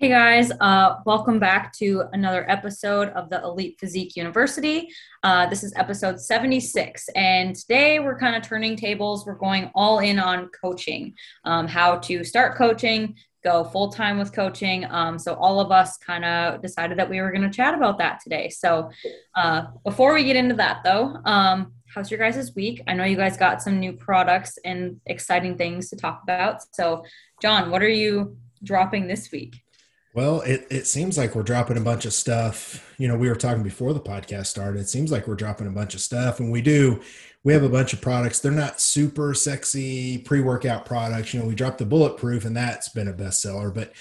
Hey guys, uh, welcome back to another episode of the Elite Physique University. Uh, this is episode 76, and today we're kind of turning tables. We're going all in on coaching, um, how to start coaching, go full time with coaching. Um, so, all of us kind of decided that we were going to chat about that today. So, uh, before we get into that though, um, how's your guys' week? I know you guys got some new products and exciting things to talk about. So, John, what are you dropping this week? Well, it, it seems like we're dropping a bunch of stuff. You know, we were talking before the podcast started. It seems like we're dropping a bunch of stuff, and we do. We have a bunch of products. They're not super sexy pre workout products. You know, we dropped the bulletproof, and that's been a bestseller. But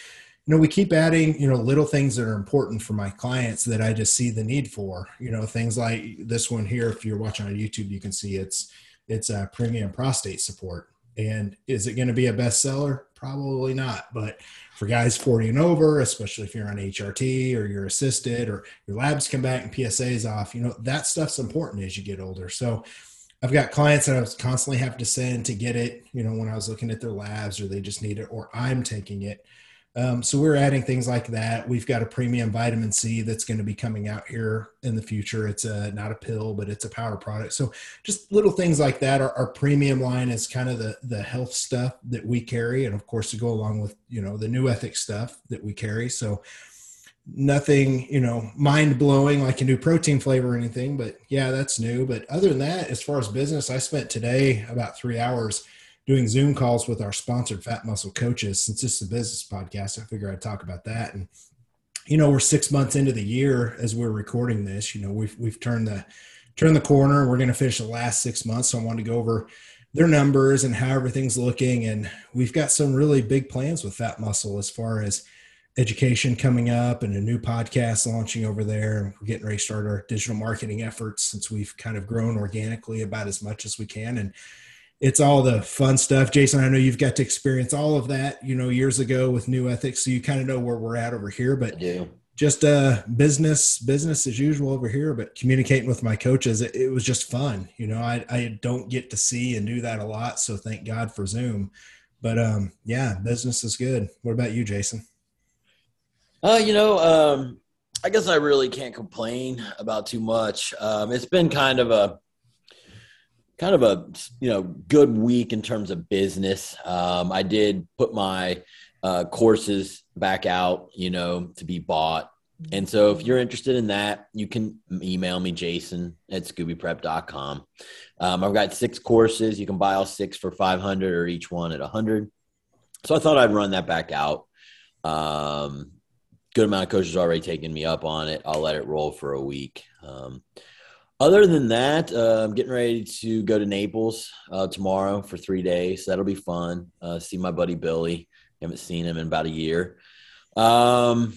you know, we keep adding, you know, little things that are important for my clients that I just see the need for. You know, things like this one here. If you're watching on YouTube, you can see it's it's a premium prostate support. And is it going to be a bestseller? Probably not. But for guys 40 and over, especially if you're on HRT or you're assisted or your labs come back and PSA's off, you know, that stuff's important as you get older. So I've got clients that I was constantly have to send to get it, you know, when I was looking at their labs or they just need it or I'm taking it. Um, so we're adding things like that. We've got a premium vitamin C that's going to be coming out here in the future. It's a not a pill, but it's a powder product. So just little things like that. Our, our premium line is kind of the the health stuff that we carry, and of course to go along with you know the NuEthix stuff that we carry. So nothing you know mind blowing like a new protein flavor or anything, but yeah, that's new. But other than that, as far as business, I spent today about three hours doing Zoom calls with our sponsored fat muscle coaches. Since this is a business podcast, I figure I'd talk about that. And you know, we're six months into the year as we're recording this. You know, we've we've turned the turned the corner. We're going to finish the last six months. So I wanted to go over their numbers and how everything's looking. And we've got some really big plans with Fat Muscle as far as education coming up and a new podcast launching over there. And We're getting ready to start our digital marketing efforts since we've kind of grown organically about as much as we can. And it's all the fun stuff. Jason, I know you've got to experience all of that, you know, years ago with NuEthix. So you kind of know where we're at over here, but just uh business, business as usual over here, but communicating with my coaches, it, it was just fun. You know, I, I don't get to see and do that a lot. So thank God for Zoom, but um, yeah, business is good. What about you, Jason? Uh, you know, um, I guess I really can't complain about too much. Um, it's been kind of a, kind of a you know good week in terms of business. Um, I did put my uh, courses back out, you know, to be bought. And so if you're interested in that, you can email me, Jason at scoobyprep.com. Um, I've got six courses. You can buy all six for 500 or each one at 100. So I thought I'd run that back out. Um, good amount of coaches already taking me up on it. I'll let it roll for a week. Um, other than that, uh, I'm getting ready to go to Naples uh, tomorrow for three days. That'll be fun. Uh, see my buddy Billy. Haven't seen him in about a year. Um,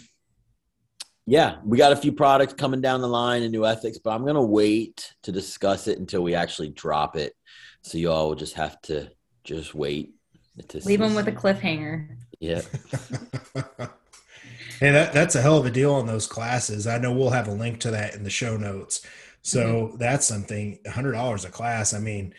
yeah, we got a few products coming down the line in NuEthix, but I'm gonna wait to discuss it until we actually drop it. So you all will just have to just wait. To Leave them with a cliffhanger. Yeah. hey, that, that's a hell of a deal on those classes. I know we'll have a link to that in the show notes. So mm-hmm. that's something hundred dollars a class. I mean,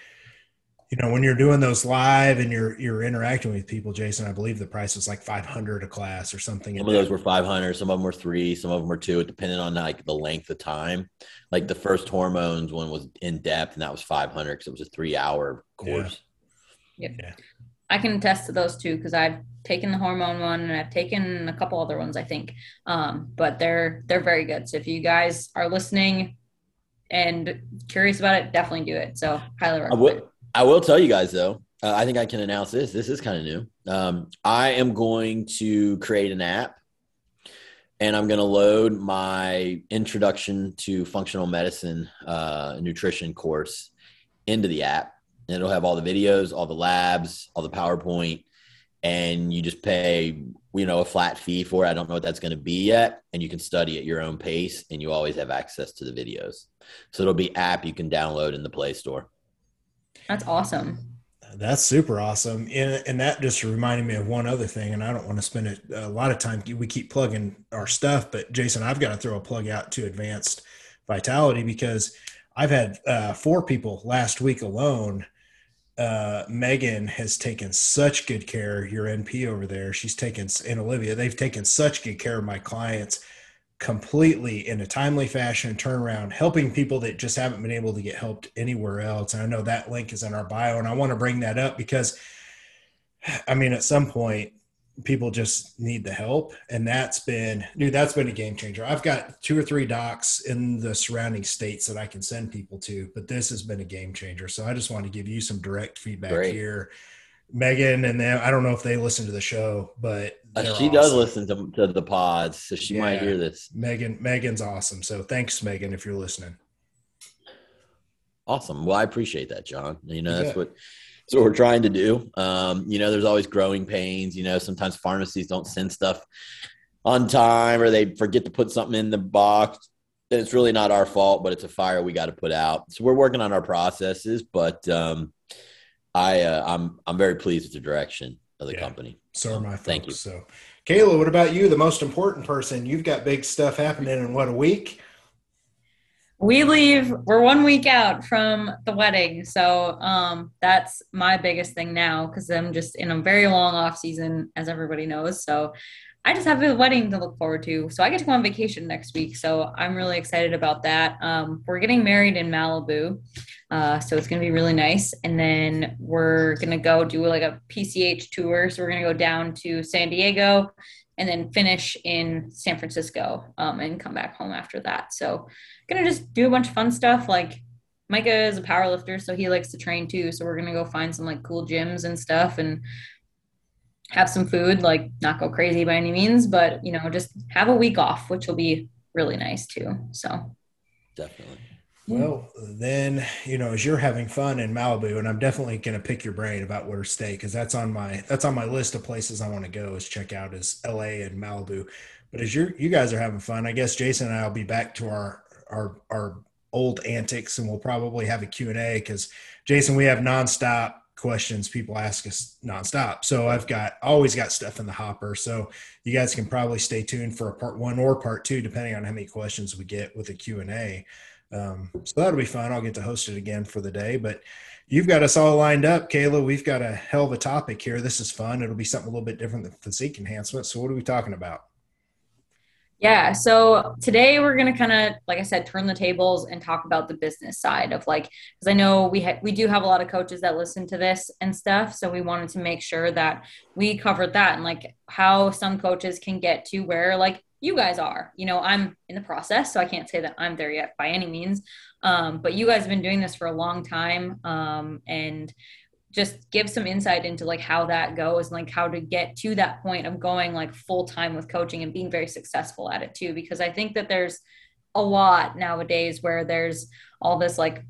you know, when you're doing those live and you're you're interacting with people, Jason, I believe the price was like five hundred a class or something. Some of those were five hundred, some of them were three, some of them were two, depending on like the length of time. Like the first hormones one was in depth, and that was five hundred because it was a three hour course. Yeah. Yep. yeah. I can attest to those two because I've taken the hormone one and I've taken a couple other ones, I think. Um, but they're they're very good. So if you guys are listening, and curious about it, definitely do it. So highly recommend. I will, I will tell you guys though. Uh, I think I can announce this. This is kind of new. Um, I am going to create an app, and I'm going to load my introduction to functional medicine uh, nutrition course into the app, and it'll have all the videos, all the labs, all the PowerPoint, and you just pay you know a flat fee for it. I don't know what that's going to be yet, and you can study at your own pace, and you always have access to the videos. So it'll be app you can download in the Play Store. That's awesome. That's super awesome. And, and that just reminded me of one other thing. And I don't want to spend a, a lot of time. We keep plugging our stuff, but Jason, I've got to throw a plug out to Advanced Vitality because I've had uh, four people last week alone uh, Megan has taken such good care. Your NP over there, she's taken and Olivia, they've taken such good care of my clients completely in a timely fashion and turnaround helping people that just haven't been able to get helped anywhere else and i know that link is in our bio and i want to bring that up because i mean at some point people just need the help and that's been dude that's been a game changer i've got two or three docs in the surrounding states that i can send people to but this has been a game changer so i just want to give you some direct feedback Great. here megan and then i don't know if they listen to the show but uh, she awesome. does listen to, to the pods, so she yeah. might hear this. Megan, Megan's awesome. So thanks, Megan, if you're listening. Awesome. Well, I appreciate that, John. You know, that's yeah. what that's what we're trying to do. Um, you know, there's always growing pains. You know, sometimes pharmacies don't send stuff on time or they forget to put something in the box. And it's really not our fault, but it's a fire we got to put out. So we're working on our processes, but um, I uh, I'm I'm very pleased with the direction of the yeah. company. So are my folks. Thank you. So, Kayla, what about you? The most important person. You've got big stuff happening in what a week. We leave. We're one week out from the wedding, so um, that's my biggest thing now because I'm just in a very long off season, as everybody knows. So I just have a wedding to look forward to. So I get to go on vacation next week. So I'm really excited about that. Um, we're getting married in Malibu. Uh, so it's going to be really nice. And then we're going to go do like a PCH tour. So we're going to go down to San Diego and then finish in San Francisco um, and come back home after that. So going to just do a bunch of fun stuff. Like Micah is a power lifter, so he likes to train too. So we're going to go find some like cool gyms and stuff and have some food, like not go crazy by any means, but you know, just have a week off, which will be really nice too. So definitely. Well, then, you know, as you're having fun in Malibu, and I'm definitely going to pick your brain about where to stay because that's on my that's on my list of places I want to go is check out is LA and Malibu. But as you you guys are having fun, I guess Jason and I will be back to our our our old antics, and we'll probably have a Q and A because Jason, we have nonstop questions people ask us nonstop. So I've got always got stuff in the hopper. So you guys can probably stay tuned for a part one or part two, depending on how many questions we get with a Q and A. Um, so that'll be fun. I'll get to host it again for the day, but you've got us all lined up, Kayla. We've got a hell of a topic here. This is fun. It'll be something a little bit different than physique enhancement. So what are we talking about? Yeah. So today we're going to kind of, like I said, turn the tables and talk about the business side of like, because I know we ha- we do have a lot of coaches that listen to this and stuff. So we wanted to make sure that we covered that and like how some coaches can get to where like you guys are. You know, I'm in the process, so I can't say that I'm there yet by any means. Um, but you guys have been doing this for a long time, um, and just give some insight into like how that goes and like how to get to that point of going like full time with coaching and being very successful at it too because i think that there's a lot nowadays where there's all this like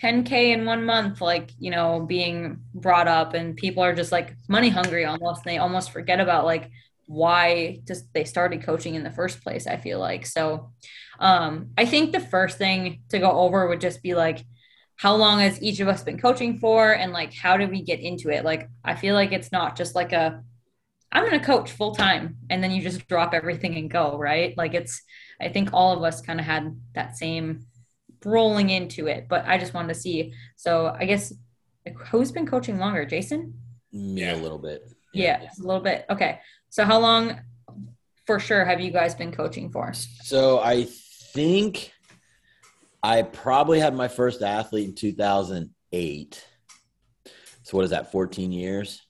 10k in one month like you know being brought up and people are just like money hungry almost and they almost forget about like why just they started coaching in the first place i feel like. So um i think the first thing to go over would just be like how long has each of us been coaching for and like how did we get into it? Like i feel like it's not just like a i'm going to coach full time and then you just drop everything and go right? Like it's i think all of us kind of had that same rolling into it but i just wanted to see. So i guess like, who's been coaching longer jason? Yeah a little bit. Yeah, yeah. a little bit. Okay so how long for sure have you guys been coaching for? So i think I probably had my first athlete in 2008. So what is that? 14 years.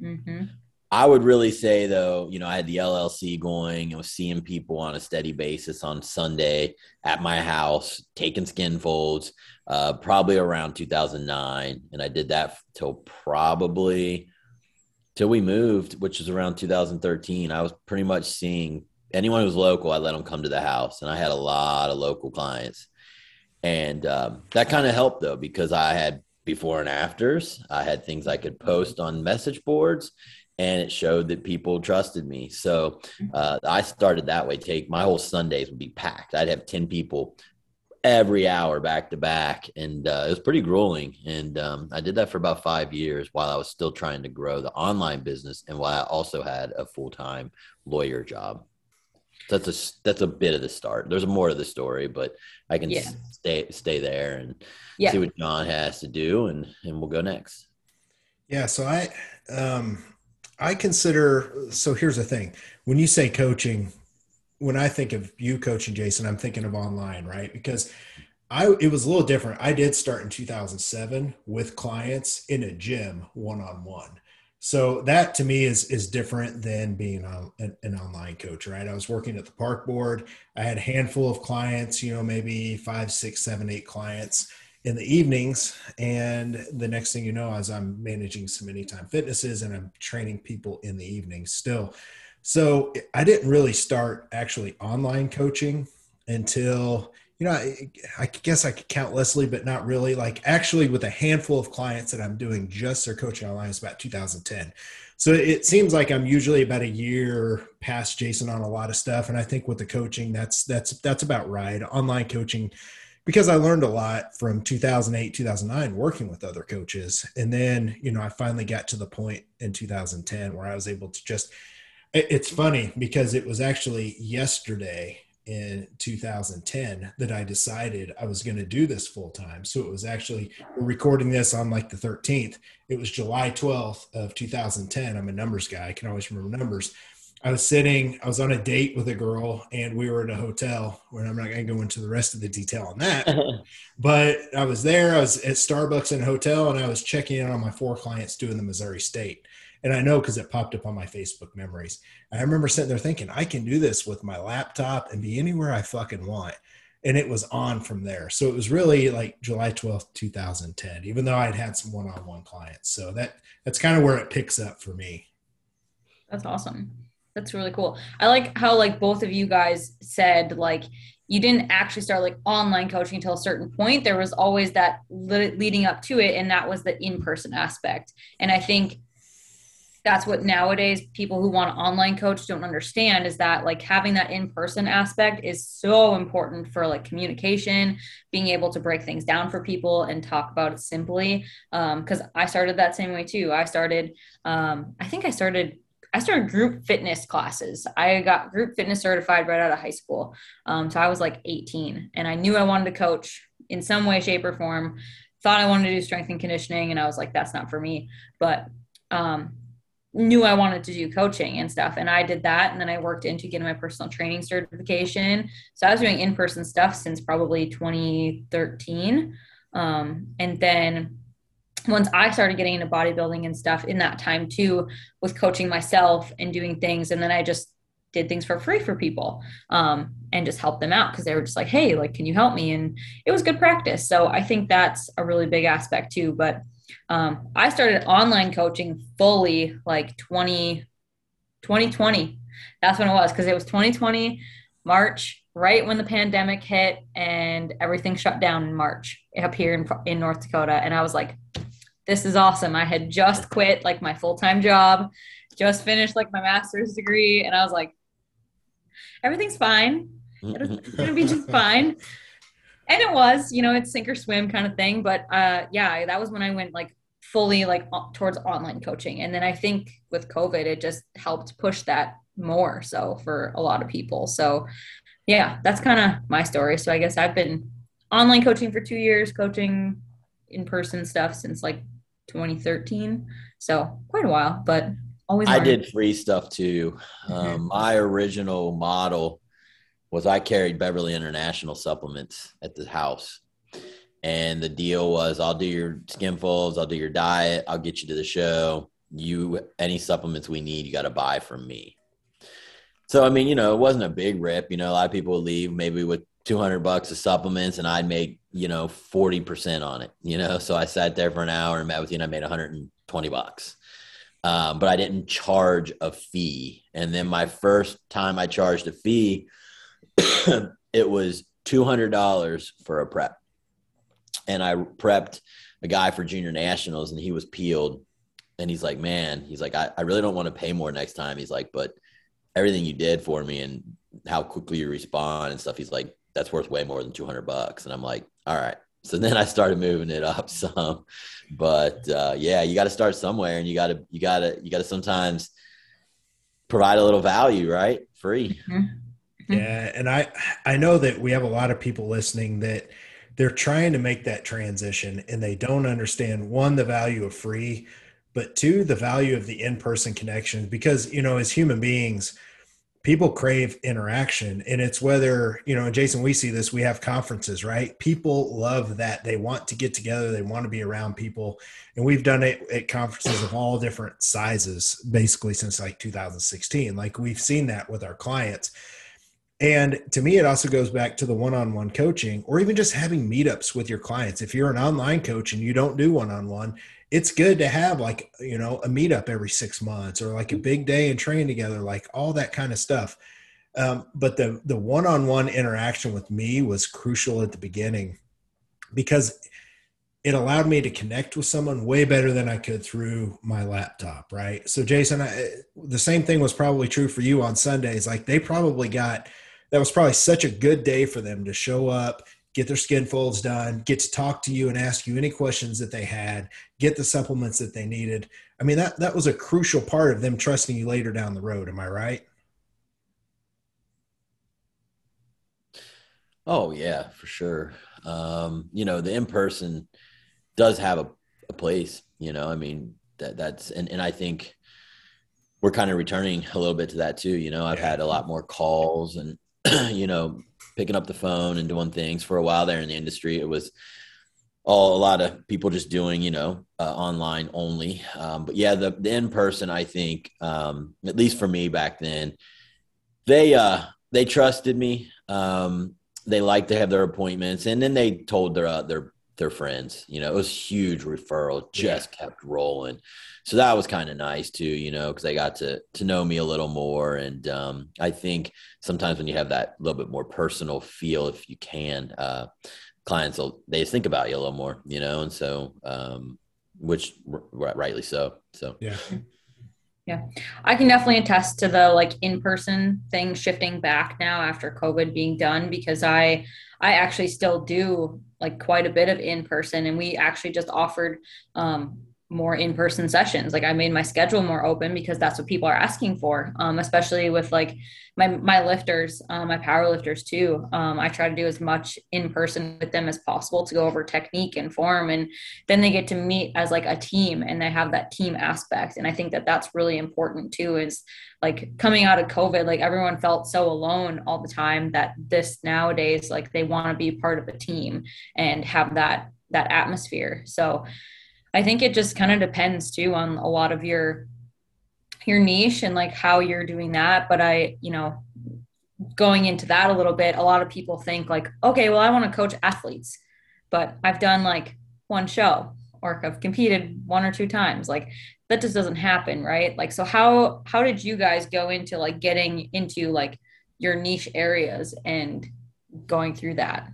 Mm-hmm. I would really say though, you know, I had the LLC going and was seeing people on a steady basis on Sunday at my house, taking skin folds, uh, probably around 2009. And I did that till probably till we moved, which was around 2013. I was pretty much seeing anyone who was local, I let them come to the house. And I had a lot of local clients. And um, that kind of helped though, because I had before and afters. I had things I could post on message boards and it showed that people trusted me. So uh, I started that way. Take my whole Sundays would be packed. I'd have 10 people every hour back to back. And uh, it was pretty grueling. And um, I did that for about five years while I was still trying to grow the online business and while I also had a full time lawyer job. That's a that's a bit of the start. There's more to the story, but I can yeah. stay stay there and yeah. see what John has to do, and and we'll go next. Yeah. So I um I consider so here's the thing when you say coaching, when I think of you coaching Jason, I'm thinking of online, right? Because I it was a little different. I did start in 2007 with clients in a gym one on one. So that to me is is different than being a, an, an, online coach, right? I was working at the park board. I had a handful of clients, you know, maybe five, six, seven, eight clients in the evenings. And the next thing you know, as I'm managing some anytime fitnesses and I'm training people in the evenings still. So I didn't really start actually online coaching until you know, I, I, guess I could count Leslie, but not really. Like actually, with a handful of clients that I'm doing just their coaching online is about 2010. So it seems like I'm usually about a year past Jason on a lot of stuff, and I think with the coaching, that's that's that's about right. Online coaching, because I learned a lot from 2008, 2009 working with other coaches, and then you know I finally got to the point in 2010 where I was able to just. It's funny because it was actually yesterday in 2010 that I decided I was going to do this full time. So it was actually we're recording this on like the 13th. It was July 12th of 2010. I'm a numbers guy. I can always remember numbers. I was sitting, I was on a date with a girl and we were in a hotel where I'm not going to go into the rest of the detail on that. but I was there, I was at Starbucks in a hotel and I was checking in on my four clients doing the Missouri State. And I know because it popped up on my Facebook memories. And I remember sitting there thinking, I can do this with my laptop and be anywhere I fucking want. And it was on from there. So it was really like July 12th, 2010, even though I'd had some one on one clients. So that that's kind of where it picks up for me. That's awesome. That's really cool. I like how like both of you guys said like you didn't actually start like online coaching until a certain point. There was always that leading up to it, and that was the in person aspect. And I think that's what nowadays people who want to online coach don't understand is that like having that in-person aspect is so important for like communication being able to break things down for people and talk about it simply because um, i started that same way too i started um, i think i started I started group fitness classes. I got group fitness certified right out of high school. Um, so I was like 18 and I knew I wanted to coach in some way, shape, or form. Thought I wanted to do strength and conditioning. And I was like, that's not for me. But um, knew I wanted to do coaching and stuff. And I did that. And then I worked into getting my personal training certification. So I was doing in person stuff since probably 2013. Um, and then once I started getting into bodybuilding and stuff in that time too, with coaching myself and doing things. And then I just did things for free for people um, and just helped them out because they were just like, hey, like, can you help me? And it was good practice. So I think that's a really big aspect too. But um, I started online coaching fully like 20, 2020. That's when it was because it was 2020, March, right when the pandemic hit and everything shut down in March up here in, in North Dakota. And I was like, this is awesome. I had just quit like my full time job, just finished like my master's degree. And I was like, everything's fine. It's going to be just fine and it was you know it's sink or swim kind of thing but uh yeah that was when i went like fully like towards online coaching. And then i think with covid it just helped push that more so for a lot of people. So yeah that's kind of my story. So i guess i've been online coaching for two years coaching in person stuff since like 2013 so quite a while but always i did free stuff too. Mm-hmm. um, my original model was I carried Beverly International supplements at the house. And the deal was I'll do your skin folds, I'll do your diet, I'll get you to the show. You any supplements we need, you got to buy from me. So I mean, you know, it wasn't a big rip. You know, a lot of people would leave maybe with 200 bucks of supplements and I'd make, you know, 40% on it, you know? So I sat there for an hour and met with you and I made 120 bucks. Um, but I didn't charge a fee. And then my first time I charged a fee it was $200 for a prep. And I prepped a guy for junior nationals and he was peeled. And he's like, man, he's like, I, I really don't want to pay more next time. He's like, but everything you did for me and how quickly you respond and stuff, he's like, that's worth way more than 200 bucks. And I'm like, all right. So then I started moving it up some, but uh, yeah, you got to start somewhere and you got to, you got to, you got to sometimes provide a little value, right? Free. Mm-hmm. Mm-hmm. Yeah, and I I know that we have a lot of people listening that they're trying to make that transition and they don't understand one the value of free, but two the value of the in-person connection because you know as human beings people crave interaction and it's whether you know jason we see this we have conferences right? People love that. They want to get together. They want to be around people. And we've done it at conferences of all different sizes basically since like 2016 like we've seen that with our clients and to me, it also goes back to the one on one coaching or even just having meetups with your clients. If you're an online coach and you don't do one on one, it's good to have like, you know, a meetup every six months or like a big day and train together, like all that kind of stuff. Um, but the the one on one interaction with me was crucial at the beginning because it allowed me to connect with someone way better than I could through my laptop, right? So, Jason, I, the same thing was probably true for you on Sundays. Like they probably got that was probably such a good day for them to show up, get their skin folds done, get to talk to you and ask you any questions that they had, get the supplements that they needed. I mean, that that was a crucial part of them trusting you later down the road. Am I right? Oh yeah, for sure. Um, you know, the in person does have a, a place. You know, I mean that that's and and I think we're kind of returning a little bit to that too. You know, I've yeah. had a lot more calls and you know, picking up the phone and doing things for a while there in the industry. It was all a lot of people just doing, you know, uh, online only. Um, but yeah, the, the in person, I think, um, at least for me back then, they uh, they trusted me. Um, they liked to have their appointments, and then they told their uh, their their friends. You know, it was huge referral, just yeah. kept rolling. So that was kind of nice too, you know, because they got to to know me a little more. And um, I think sometimes when you have that little bit more personal feel, if you can, uh, clients will they think about you a little more, you know, and so um, which r- rightly so. So yeah. Yeah, I can definitely attest to the like in-person thing shifting back now after COVID being done because I I actually still do like quite a bit of in-person and we actually just offered um, more in-person sessions. Like i made my schedule more open because that's what people are asking for um, especially with like my my lifters um, my power lifters too. Um, i try to do as much in person with them as possible to go over technique and form and then they get to meet as like a team and they have that team aspect and i think that that's really important too is like coming out of covid like everyone felt so alone all the time that this nowadays like they want to be part of a team and have that that atmosphere. So I think it just kind of depends too on a lot of your your niche and like how you're doing that. But I, you know, going into that a little bit, a lot of people think like, okay, well, I want to coach athletes, but I've done like one show or I've competed one or two times. Like that just doesn't happen, right? Like, so how how did you guys go into like getting into like your niche areas and going through that?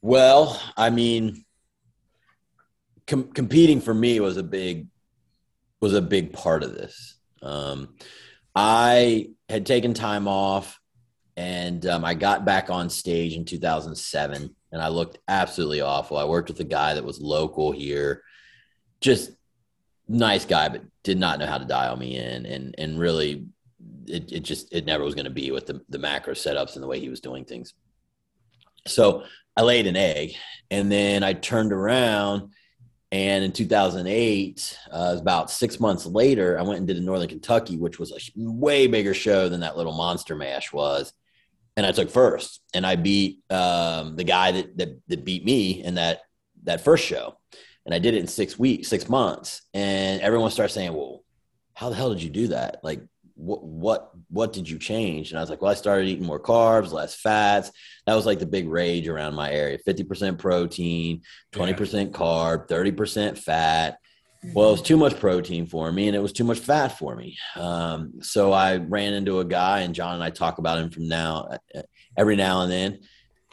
Well, I mean, com- competing for me was a big was a big part of this. Um, I had taken time off, and um, I got back on stage in 2007, and I looked absolutely awful. I worked with a guy that was local here, just nice guy, but did not know how to dial me in, and and really, it, it just it never was going to be with the the macro setups and the way he was doing things. So I laid an egg, and then I turned around and in 2008, uh, about six months later, I went and did in Northern Kentucky, which was a way bigger show than that little Monster Mash was. And I took first, and I beat um, the guy that, that that beat me in that that first show. And I did it in six weeks, six months. And everyone starts saying, "Well, how the hell did you do that? Like, what what what did you change? And i was like well i started eating more carbs less fats. That was like the big rage around my area. 50% protein 20% yeah. carb 30% fat. Well it was too much protein for me and it was too much fat for me. Um, so i ran into a guy and john and i talk about him from now every now and then.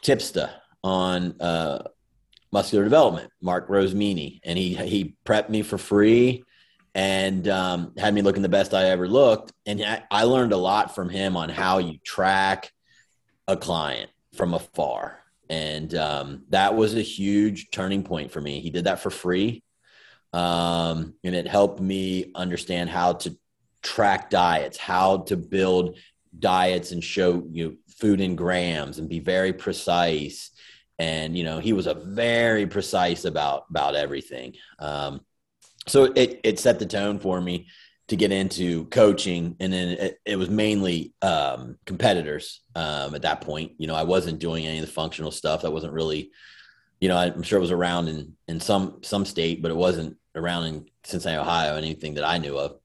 Tipsta on uh, muscular development mark rosemini and he he prepped me for free and um, had me looking the best I ever looked. And I learned a lot from him on how you track a client from afar. And um, that was a huge turning point for me. He did that for free. Um, and it helped me understand how to track diets, how to build diets and show you know, food in grams and be very precise. And you know, he was a very precise about about everything. Um, so it it set the tone for me to get into coaching and then it, it was mainly um, competitors um, at that point. You know i wasn't doing any of the functional stuff. That wasn't really you know i'm sure it was around in in some some state but it wasn't around in cincinnati ohio anything that i knew of.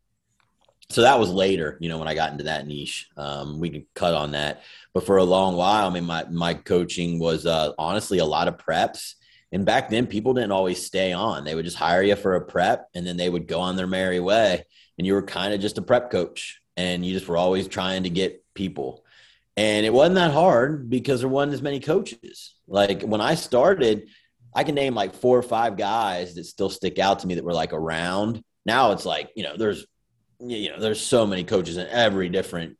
So that was later you know when i got into that niche. Um, we can cut on that. But for a long while i mean my my coaching was uh, honestly a lot of preps and back then people didn't always stay on they would just hire you for a prep and then they would go on their merry way and you were kind of just a prep coach and you just were always trying to get people. And it wasn't that hard because there wasn't as many coaches. Like when I started, I can name like four or five guys that still stick out to me that were like around. Now it's like, you know, there's you know, there's so many coaches in every different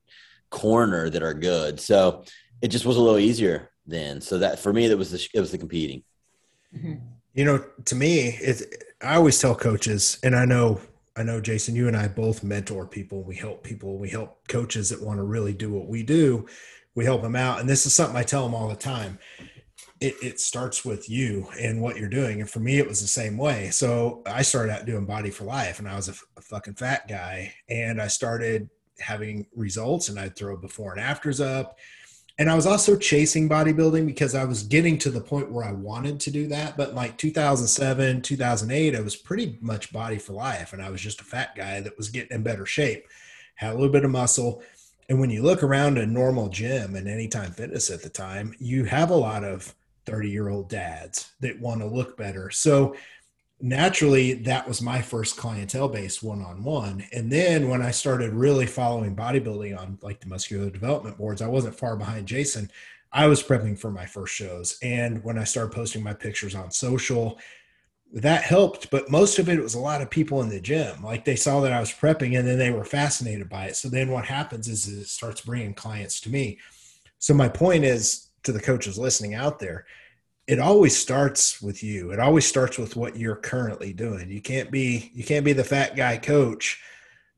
corner that are good. So it just was a little easier then. So that for me, that was the, it was the competing. You know, to me, it, I always tell coaches, and I know I know Jason, you and I both mentor people. We help people. We help coaches that want to really do what we do. We help them out. And this is something I tell them all the time. It, it starts with you and what you're doing. And for me, it was the same way. So I started out doing body for life and I was a fucking fat guy. And I started having results and I'd throw before and afters up and I was also chasing bodybuilding because I was getting to the point where I wanted to do that. But like 2007, 2008, I was pretty much body for life. And I was just a fat guy that was getting in better shape, had a little bit of muscle. And when you look around a normal gym and anytime fitness at the time, you have a lot of 30 year old dads that want to look better. So naturally that was my first clientele base one-on-one. And then when i started really following bodybuilding on like the muscular development boards i wasn't far behind jason. I was prepping for my first shows. And when i started posting my pictures on social that helped but most of it was a lot of people in the gym. Like they saw that i was prepping and then they were fascinated by it. So then what happens is it starts bringing clients to me. So my point is to the coaches listening out there it always starts with you. It always starts with what you're currently doing. You can't be you can't be the fat guy coach.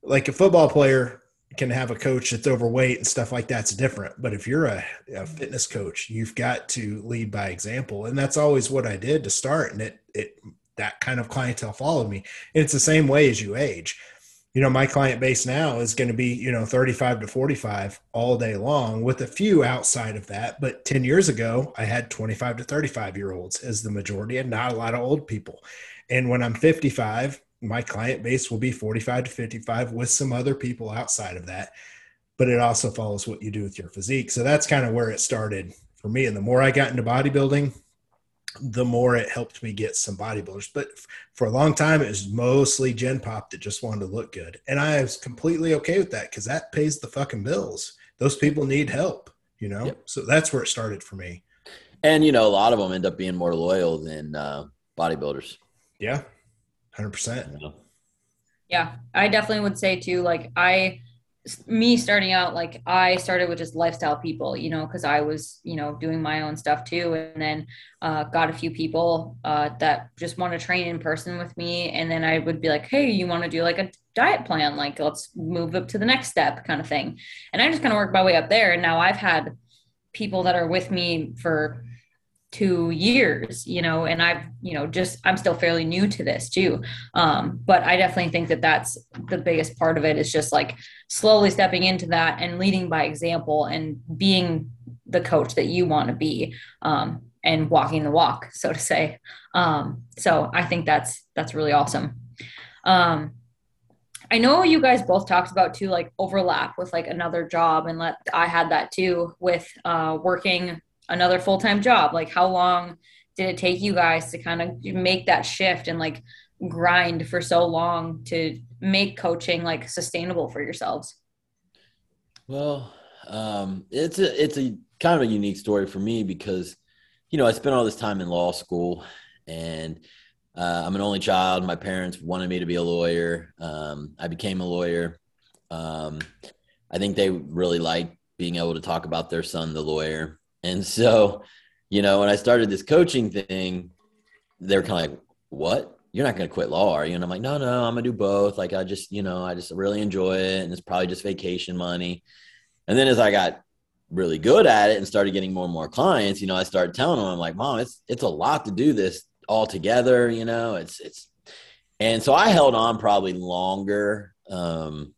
Like a football player can have a coach that's overweight and stuff like that's different. But if you're a, a fitness coach, you've got to lead by example. And that's always what I did to start. And it it that kind of clientele followed me. And it's the same way as you age you know, my client base now is going to be, you know, 35 to 45 all day long with a few outside of that. But 10 years ago, I had 25 to 35 year olds as the majority and not a lot of old people. And when I'm 55, my client base will be 45 to 55 with some other people outside of that. But it also follows what you do with your physique. So that's kind of where it started for me. And the more I got into bodybuilding, the more it helped me get some bodybuilders. But for a long time, it was mostly Gen Pop that just wanted to look good. And I was completely okay with that because that pays the fucking bills. Those people need help, you know? Yep. So that's where it started for me. And, you know, a lot of them end up being more loyal than uh, bodybuilders. Yeah, 100%. Yeah, I definitely would say too, like, I, me starting out like i started with just lifestyle people you know because i was you know doing my own stuff too and then uh, got a few people uh, that just want to train in person with me and then i would be like hey you want to do like a diet plan? Like let's move up to the next step kind of thing. And i just kind of worked my way up there and now i've had people that are with me for two years you know and i've you know just i'm still fairly new to this too. Um, but i definitely think that that's the biggest part of it is just like slowly stepping into that and leading by example and being the coach that you want to be um, and walking the walk so to say. Um, so i think that's that's really awesome. Um, I know you guys both talked about too, like overlap with like another job, and let I had that too with uh, working another full time job? Like, how long did it take you guys to kind of make that shift and like grind for so long to make coaching like sustainable for yourselves? Well, um, it's a it's a kind of a unique story for me because you know I spent all this time in law school and uh, I'm an only child. My parents wanted me to be a lawyer. Um, I became a lawyer. Um, I think they really liked being able to talk about their son, the lawyer. And so, you know, when I started this coaching thing, they were kind of like, what? You're not going to quit law, are you? And I'm like, no, no, I'm going to do both. Like, I just, you know, I just really enjoy it. And it's probably just vacation money. And then as I got really good at it and started getting more and more clients, you know, I started telling them, I'm like, mom, it's, it's a lot to do this all together. You know, it's, it's, and so I held on probably longer, um,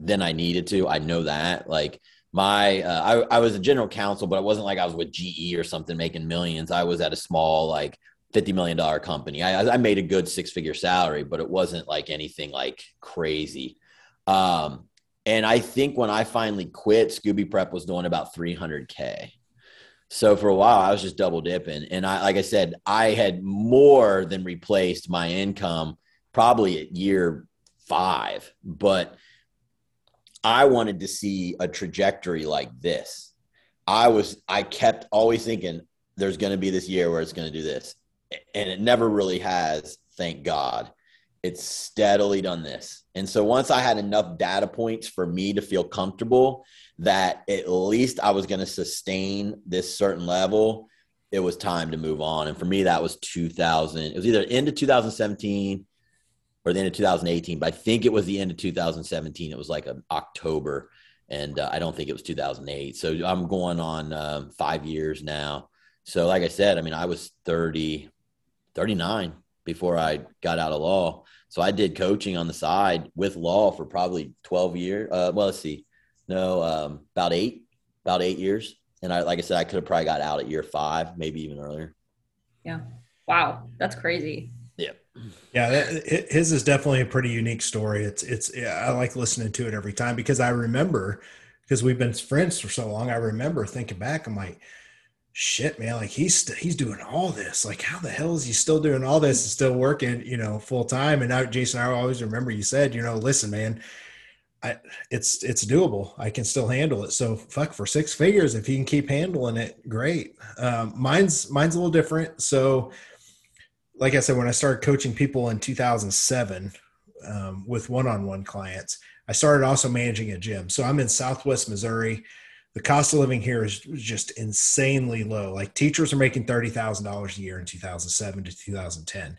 than I needed to. I know that like my, uh, I, I was a general counsel, but it wasn't like I was with GE or something making millions. I was at a small, like $50 million company. I, I made a good six figure salary, but it wasn't like anything like crazy. Um, and I think when I finally quit, Scooby Prep was doing about 300K. So for a while, I was just double dipping. And I, like I said, I had more than replaced my income probably at year five. But I wanted to see a trajectory like this. I was, I kept always thinking there's going to be this year where it's going to do this. And it never really has, thank God it's steadily done this. And so once I had enough data points for me to feel comfortable that at least I was going to sustain this certain level, it was time to move on. And for me, that was 2000. It was either end of 2017 or the end of 2018, but I think it was the end of 2017. It was like October, and uh, I don't think it was 2008. So I'm going on um, five years now. So, like I said, I mean, I was 30, 39 before I got out of law. So I did coaching on the side with law for probably 12 years. Uh, well, let's see. No, um, about eight, about eight years. And I, like I said, I could have probably got out at year five, maybe even earlier. Yeah. Wow. That's crazy. Yeah. Yeah. His is definitely a pretty unique story. It's, it's, yeah, I like listening to it every time because I remember, because we've been friends for so long, I remember thinking back, I'm like, shit, man, like he's he's doing all this. Like, how the hell is he still doing all this and still working, you know, full time? And now, Jason, I always remember you said, you know, listen, man, I it's it's doable. I can still handle it. So fuck for six figures, if you can keep handling it, great. Um, mine's mine's a little different. So, like I said, when I started coaching people in 2007 um, with one-on-one clients, I started also managing a gym. So I'm in Southwest Missouri the cost of living here is just insanely low. Like teachers are making thirty thousand dollars a year in 2007 to 2010,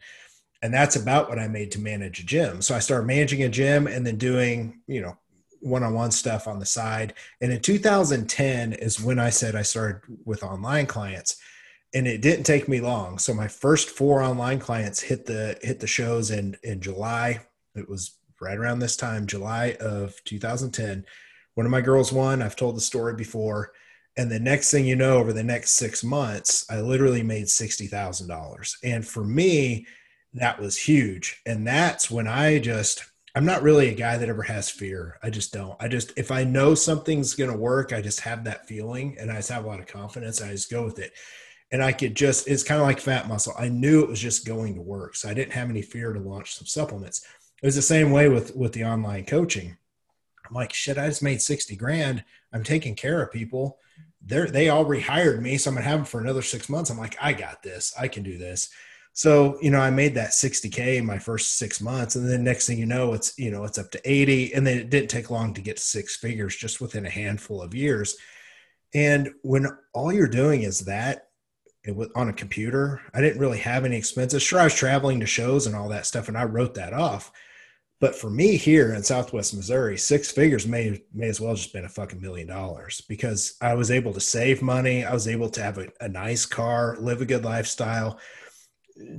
and that's about what I made to manage a gym. So I started managing a gym and then doing you know one-on-one stuff on the side. And in 2010 is when I said I started with online clients, and it didn't take me long. So my first four online clients hit the hit the shows in in July. It was right around this time, July of 2010 one of my girls won. I've told the story before. And the next thing you know, over the next six months, I literally made $60,000. And for me, that was huge. And that's when I just, I'm not really a guy that ever has fear. I just don't. I just, if I know something's going to work, I just have that feeling and I just have a lot of confidence. I just go with it. And I could just, it's kind of like fat muscle. I knew it was just going to work. So I didn't have any fear to launch some supplements. It was the same way with, with the online coaching I'm like, shit, I just made 60 grand. I'm taking care of people. They're, they all rehired me. So I'm going to have them for another six months. I'm like, I got this. I can do this. So, you know, I made that 60K in my first six months. And then next thing you know, it's, you know, it's up to 80. And then it didn't take long to get to six figures just within a handful of years. And when all you're doing is that, it was on a computer. I didn't really have any expenses. Sure, I was traveling to shows and all that stuff, and I wrote that off. But for me here in Southwest Missouri, six figures may may as well just been a fucking million dollars because I was able to save money. I was able to have a, a nice car, live a good lifestyle.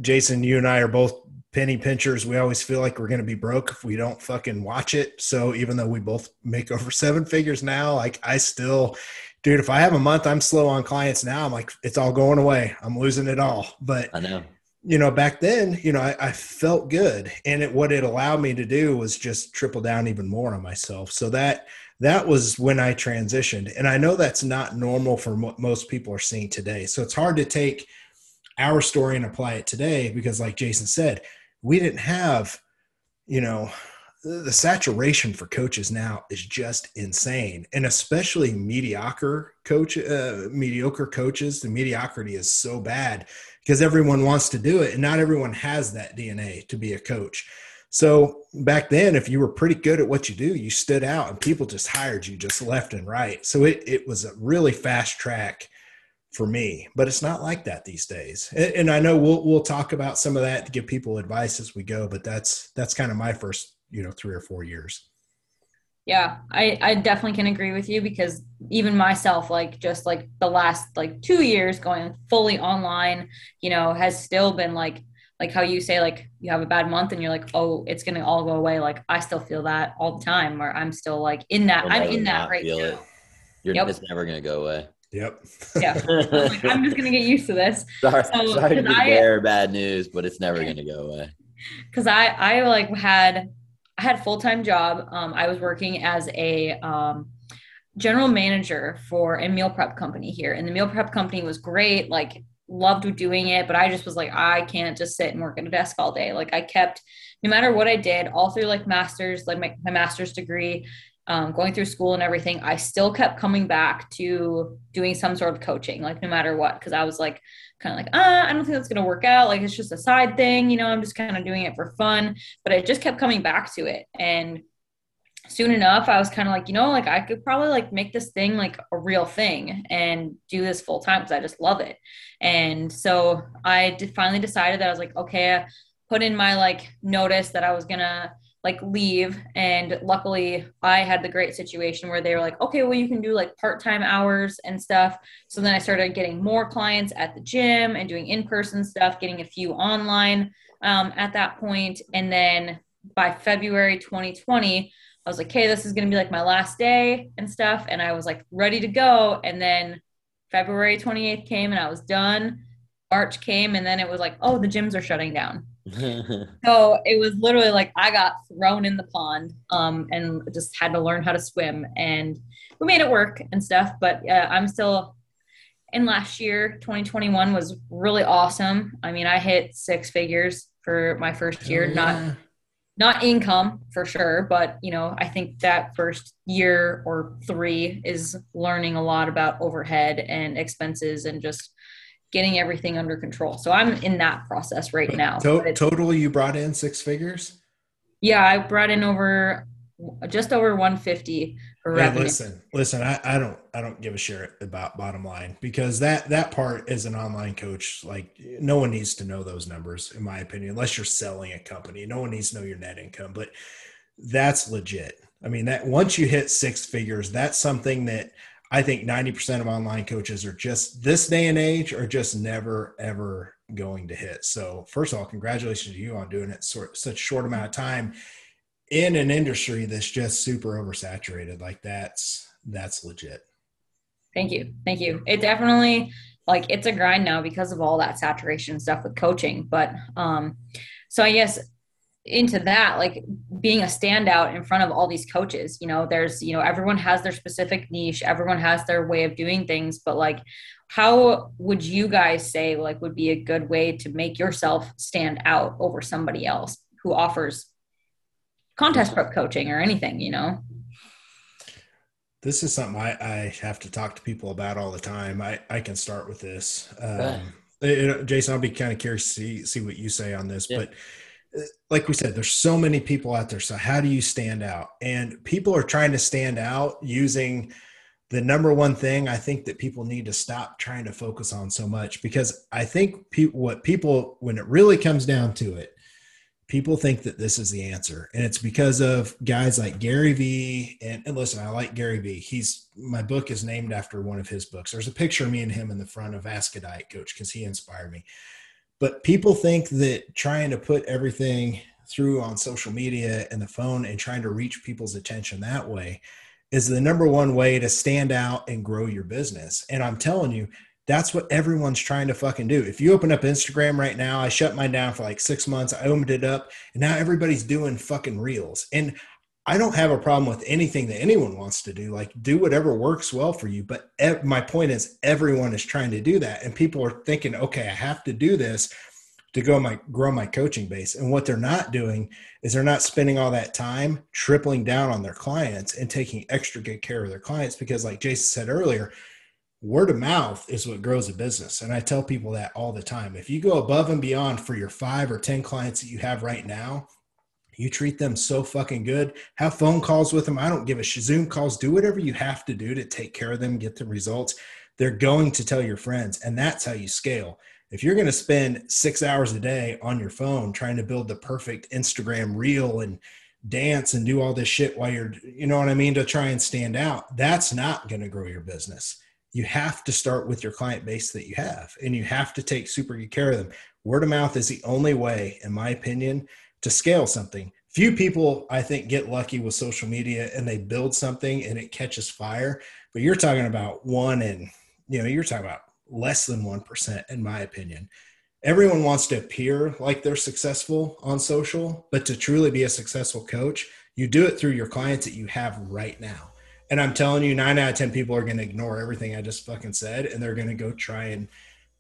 Jason, you and I are both penny pinchers. We always feel like we're going to be broke if we don't fucking watch it. So even though we both make over seven figures now, like I still, dude, if I have a month I'm slow on clients now, I'm like, it's all going away. I'm losing it all. But I know you know, back then, you know, I, I, felt good, and it what it allowed me to do was just triple down even more on myself. So that that was when I transitioned, and I know that's not normal for what most people are seeing today. So it's hard to take our story and apply it today because, like Jason said, we didn't have, you know, the saturation for coaches now is just insane, and especially mediocre coach, uh, mediocre coaches. The mediocrity is so bad because everyone wants to do it and not everyone has that DNA to be a coach. So back then, if you were pretty good at what you do, you stood out and people just hired you just left and right. So it, it was a really fast track for me, but it's not like that these days. And, and I know we'll, we'll talk about some of that to give people advice as we go, but that's, that's kind of my first, you know, three or four years. Yeah, I, I definitely can agree with you because even myself, like just like the last like two years going fully online, you know, has still been like like how you say like you have a bad month and you're like, oh, it's gonna all go away. Like I still feel that all the time where I'm still like in that I'm in that right feel now. it. You're, Yep. It's never gonna go away. Yep. Yeah. I'm, like, I'm just gonna get used to this. sorry, So, sorry to 'cause be I- the bad news, but it's never gonna go away. because I I like had I had a full time job. Um, I was working as a um, general manager for a meal prep company here, and the meal prep company was great. Like loved doing it, but I just was like I can't just sit and work at a desk all day. Like I kept no matter what I did, all through like masters, like my, my master's degree. Um, going through school and everything, I still kept coming back to doing some sort of coaching, like no matter what, because I was like, kind of like, ah, I don't think that's going to work out. Like it's just a side thing, you know, I'm just kind of doing it for fun. But I just kept coming back to it. And soon enough, I was kind of like, you know, like I could probably like make this thing like a real thing and do this full time because I just love it. And so I finally decided that I was like, okay, I put in my like notice that I was going to like leave. And luckily i had the great situation where they were like okay well you can do like part-time hours and stuff. So then i started getting more clients at the gym and doing in-person stuff getting a few online um, at that point. And then by february 2020 i was like okay this is going to be like my last day and stuff. And i was like ready to go. And then february 28th came and i was done march came and then it was like oh the gyms are shutting down so it was literally like I got thrown in the pond um, and just had to learn how to swim. And we made it work and stuff. But uh, I'm still in last year, 2021 was really awesome. I mean, I hit six figures for my first year, Hell not not income for sure, but you know, I think that first year or three is learning a lot about overhead and expenses and just getting everything under control. So I'm in that process right now. To- totally, you brought in six figures. yeah, I brought in over just over 150 for Hey, revenue. listen, listen. I, I don't I don't give a shit about bottom line because that that part as an online coach, like no one needs to know those numbers, in my opinion, unless you're selling a company. No one needs to know your net income, but that's legit. I mean, that once you hit six figures, that's something that I think 90% of online coaches are just this day and age are just never ever going to hit. So first of all, congratulations to you on doing it sort such short amount of time in an industry that's just super oversaturated. Like that's that's legit. Thank you. Thank you. It definitely like it's a grind now because of all that saturation stuff with coaching. But um so I guess into that, like being a standout in front of all these coaches, you know, there's, you know, everyone has their specific niche, everyone has their way of doing things, but like how would you guys say like would be a good way to make yourself stand out over somebody else who offers contest prep coaching or anything, you know? This is something I, I have to talk to people about all the time. I, I can start with this. Um, it- Jason, I'll be kind of curious to see, see what you say on this, Yeah. but like we said, there's so many people out there. So how do you stand out? And people are trying to stand out using the number one thing I think that people need to stop trying to focus on so much because I think what people, when it really comes down to it, people think that this is the answer. And it's because of guys like Gary Vee. And, and listen, I like Gary Vee. He's my book is named after one of his books. There's a picture of me and him in the front of Ask a Diet Coach because he inspired me. But people think that trying to put everything through on social media and the phone and trying to reach people's attention that way is the number one way to stand out and grow your business. And I'm telling you, that's what everyone's trying to fucking do. If you open up Instagram right now, I shut mine down for like six months. I opened it up and now everybody's doing fucking reels. And I don't have a problem with anything that anyone wants to do. Like, do whatever works well for you. But ev- my point is, everyone is trying to do that. And people are thinking, okay, I have to do this to go my grow my coaching base. And what they're not doing is they're not spending all that time tripling down on their clients and taking extra good care of their clients because like Jason said earlier, word of mouth is what grows a business. And I tell people that all the time. If you go above and beyond for your 5 or 10 clients that you have right now, you treat them so fucking good. Have phone calls with them. I don't give a sh- Zoom calls. Do whatever you have to do to take care of them, get the results. They're going to tell your friends, and that's how you scale if you're going to spend six hours a day on your phone trying to build the perfect Instagram reel and dance and do all this shit while you're, you know what I mean, to try and stand out. That's not going to grow your business. You have to start with your client base that you have, and you have to take super good care of them. Word of mouth is the only way, in my opinion, to scale something. Few people, I think, get lucky with social media and they build something and it catches fire. But you're talking about one and, you know, you're talking about less than 1%, in my opinion everyone wants to appear like they're successful on social, but to truly be a successful coach, you do it through your clients that you have right now. And I'm telling you, nine out of 10 people are going to ignore everything I just fucking said. And they're going to go try and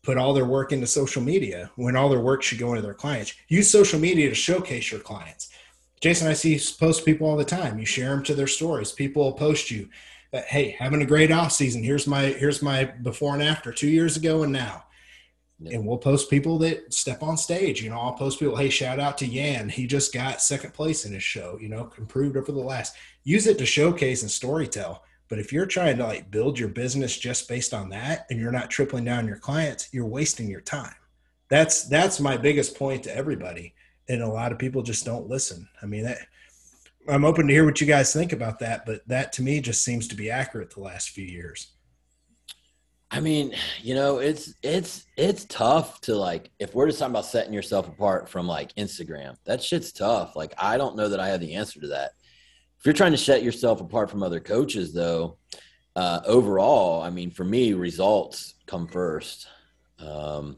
put all their work into social media when all their work should go into their clients. Use social media to showcase your clients. Jason, I see post people all the time. You share them to their stories. People will post you that, hey, having a great off season. Here's my here's my before and after two years ago and now and we'll post people that step on stage. You know, I'll post people, hey, shout out to Yan. He just got second place in his show, you know, improved over the last. Use it to showcase and storytell. But if you're trying to like build your business just based on that and you're not tripling down your clients, you're wasting your time. That's that's my biggest point to everybody. And a lot of people just don't listen. I mean, that, I'm open to hear what you guys think about that, but that to me just seems to be accurate the last few years. I mean, you know, it's it's it's tough to like if we're just talking about setting yourself apart from like Instagram, that shit's tough. Like I don't know that I have the answer to that. If you're trying to set yourself apart from other coaches though, uh, overall, I mean, for me, results come first. Um,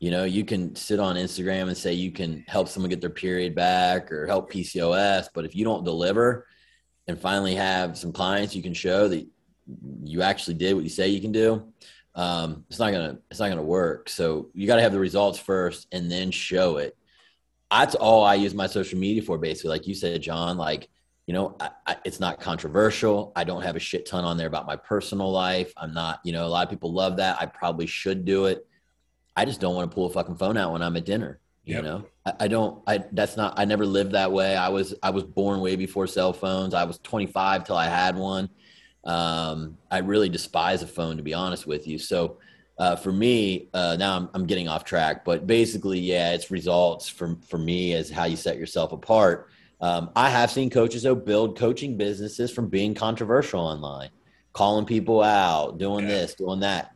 you know, you can sit on Instagram and say you can help someone get their period back or help PCOS, but if you don't deliver and finally have some clients you can show that you actually did what you say you can do, um, it's not gonna it's not gonna work. So you got to have the results first and then show it. That's all I use my social media for, basically. Like you said, John. Like you know, I, I, it's not controversial. I don't have a shit ton on there about my personal life. I'm not. You know, a lot of people love that. I probably should do it. I just don't want to pull a fucking phone out when I'm at dinner. You yep. know, I, I, don't. I that's not. I never lived that way. I was I was born way before cell phones. I was 25 till I had one. Um, I really despise a phone, to be honest with you. So uh, for me, uh, now I'm, I'm getting off track, but basically, yeah, it's results for, for me as how you set yourself apart. Um, I have seen coaches though build coaching businesses from being controversial online, calling people out, doing yeah. this, doing that.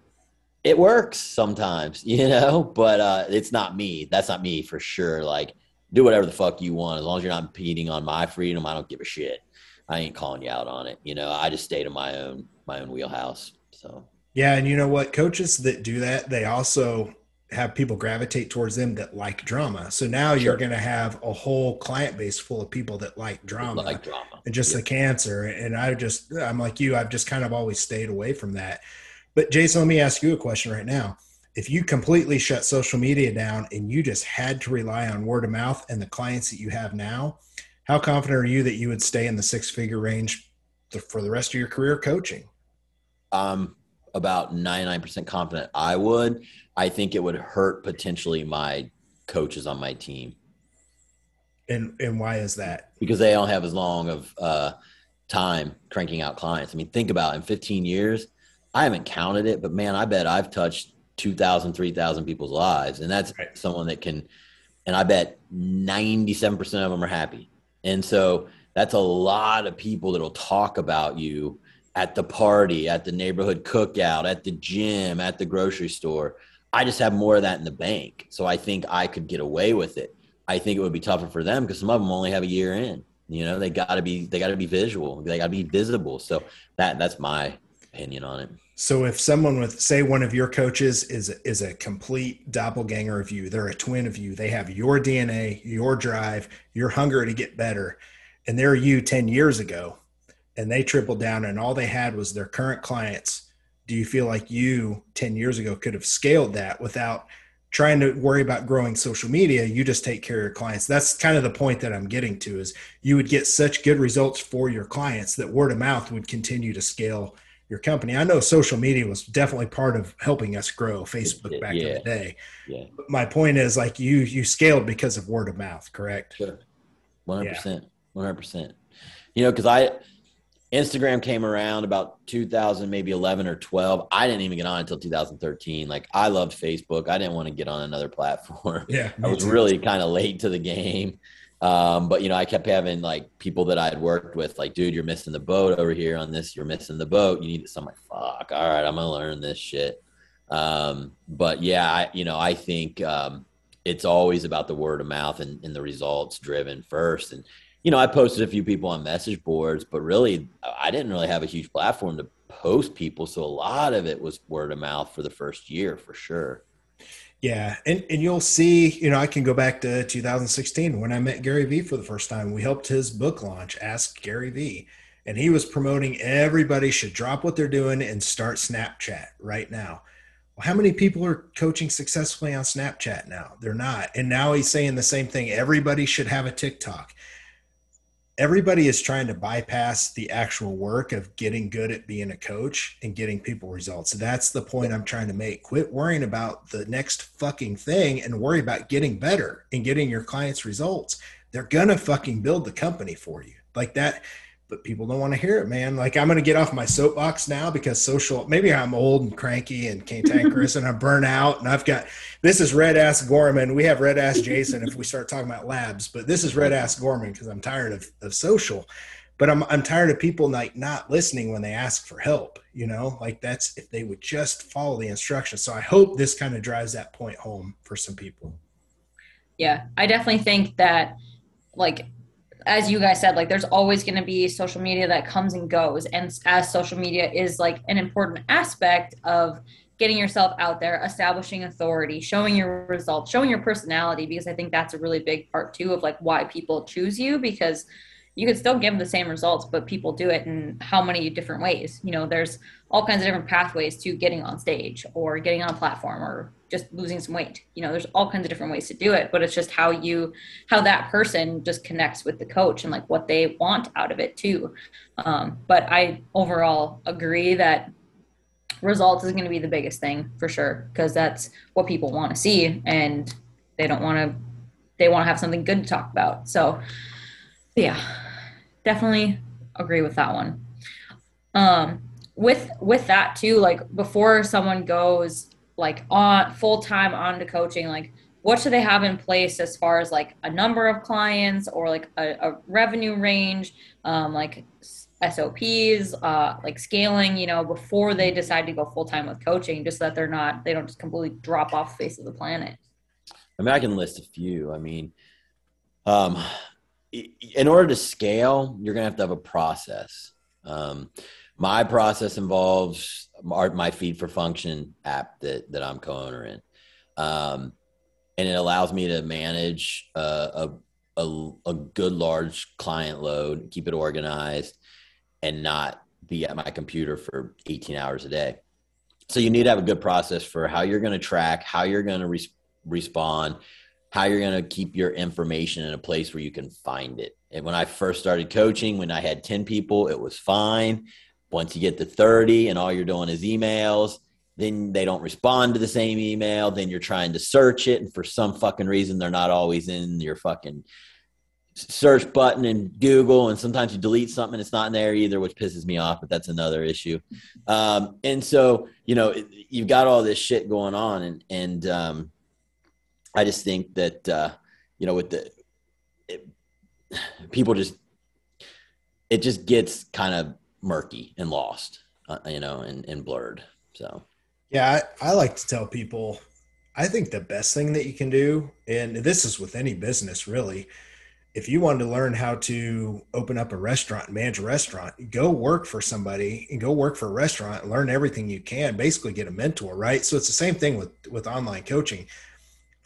It works sometimes, you know, but uh, it's not me. That's not me for sure. Like, do whatever the fuck you want as long as you're not impeding on my freedom. I don't give a shit. I ain't calling you out on it. You know, I just stay to my own my own wheelhouse. So yeah, and you know what? Coaches that do that, they also have people gravitate towards them that like drama. So now sure. you're going to have a whole client base full of people that like drama, like drama. and just the cancer. And I just, I'm like you, I've just kind of always stayed away from that. But Jason, let me ask you a question right now. If you completely shut social media down and you just had to rely on word of mouth and the clients that you have now, how confident are you that you would stay in the six figure range for the rest of your career coaching? I'm about 99% confident I would. I think it would hurt potentially my coaches on my team. And and why is that? Because they don't have as long of uh, time cranking out clients. I mean, think about it, in 15 years, I haven't counted it, but man, I bet I've touched 2,000, 3,000 people's lives. And that's right. someone that can, and I bet 97% of them are happy. And so that's a lot of people that'll talk about you at the party, at the neighborhood cookout, at the gym, at the grocery store. I just have more of that in the bank. So I think I could get away with it. I think it would be tougher for them because some of them only have a year in. You know, they got to be they got to be visual. They got to be visible. So that that's my opinion on it. So if someone with say one of your coaches is is a complete doppelganger of you, they're a twin of you. They have your DNA, your drive, your hunger to get better, and they're you 10 years ago and they tripled down and all they had was their current clients. Do you feel like you 10 years ago could have scaled that without trying to worry about growing social media? You just take care of your clients. That's kind of the point that I'm getting to is you would get such good results for your clients that word of mouth would continue to scale your company. I know social media was definitely part of helping us grow Facebook back yeah. in the day. Yeah. But my point is like you you scaled because of word of mouth, correct? Sure. 100%. 100%. You know, cuz I Instagram came around about 2000 maybe 11 or 12. I didn't even get on until 2013. Like I loved Facebook. I didn't want to get on another platform. Yeah. I was too. really kind of late to the game. Um, but you know, I kept having like people that I had worked with, like, dude, you're missing the boat over here on this. You're missing the boat. You need this. I'm like, fuck. All right, I'm gonna learn this shit. Um, but yeah, I, you know, I think um, it's always about the word of mouth and, and the results driven first. And you know, I posted a few people on message boards, but really, I didn't really have a huge platform to post people. So a lot of it was word of mouth for the first year, for sure. Yeah, and and you'll see, you know, I can go back to 2016 when I met Gary Vee for the first time. We helped his book launch, Ask Gary Vee, and he was promoting everybody should drop what they're doing and start Snapchat right now. Well, how many people are coaching successfully on Snapchat now? They're not. And now he's saying the same thing. Everybody should have a TikTok everybody is trying to bypass the actual work of getting good at being a coach and getting people results. That's the point I'm trying to make. Quit worrying about the next fucking thing and worry about getting better and getting your clients results. They're going to fucking build the company for you. Like that but people don't want to hear it, man. Like I'm going to get off my soapbox now because social, maybe I'm old and cranky and cantankerous and I'm burnt out and I've got, this is red ass Gorman. We have red ass Jason if we start talking about labs, but this is red ass Gorman because I'm tired of, of social, but I'm, I'm tired of people like not listening when they ask for help, you know, like that's, if they would just follow the instructions. So I hope this kind of drives that point home for some people. Yeah. I definitely think that like as you guys said, like there's always going to be social media that comes and goes. And as social media is like an important aspect of getting yourself out there, establishing authority, showing your results, showing your personality, because I think that's a really big part too of like why people choose you because you could still give the same results, but people do it in how many different ways. You know, there's all kinds of different pathways to getting on stage or getting on a platform or just losing some weight. You know, there's all kinds of different ways to do it, but it's just how you, how that person just connects with the coach and like what they want out of it too. Um, but I overall agree that results is going to be the biggest thing for sure because that's what people want to see and they don't want to, they want to have something good to talk about. So, yeah definitely agree with that one. Um, with with that too, like before someone goes like on full time on to coaching, like what should they have in place as far as like a number of clients or like a, a revenue range, um, like SOPs, uh, like scaling, you know, before they decide to go full time with coaching, just so that they're not they don't just completely drop off the face of the planet. I mean, I can list a few. I mean, um, in order to scale, you're going to have to have a process. Um, my process involves my feed for function app that, that I'm co-owner in. Um, and it allows me to manage a, a, a, good large client load, keep it organized and not be at my computer for 18 hours a day. So you need to have a good process for how you're going to track, how you're going to re- respond, how you're going to keep your information in a place where you can find it. And when I first started coaching, when I had 10 people, it was fine. Once you get to 30 and all you're doing is emails, then they don't respond to the same email. Then you're trying to search it. And for some fucking reason, they're not always in your fucking search button in Google. And sometimes you delete something and it's not in there either, which pisses me off, but that's another issue. Um, and so, you know, you've got all this shit going on. And, and, um, I just think that uh, you know with the it, people just it just gets kind of murky and lost, uh, you know, and, and blurred. So yeah, I, I like to tell people I think the best thing that you can do, and this is with any business really, if you want to learn how to open up a restaurant, manage a restaurant, go work for somebody and go work for a restaurant, learn everything you can, basically get a mentor, right? So it's the same thing with with online coaching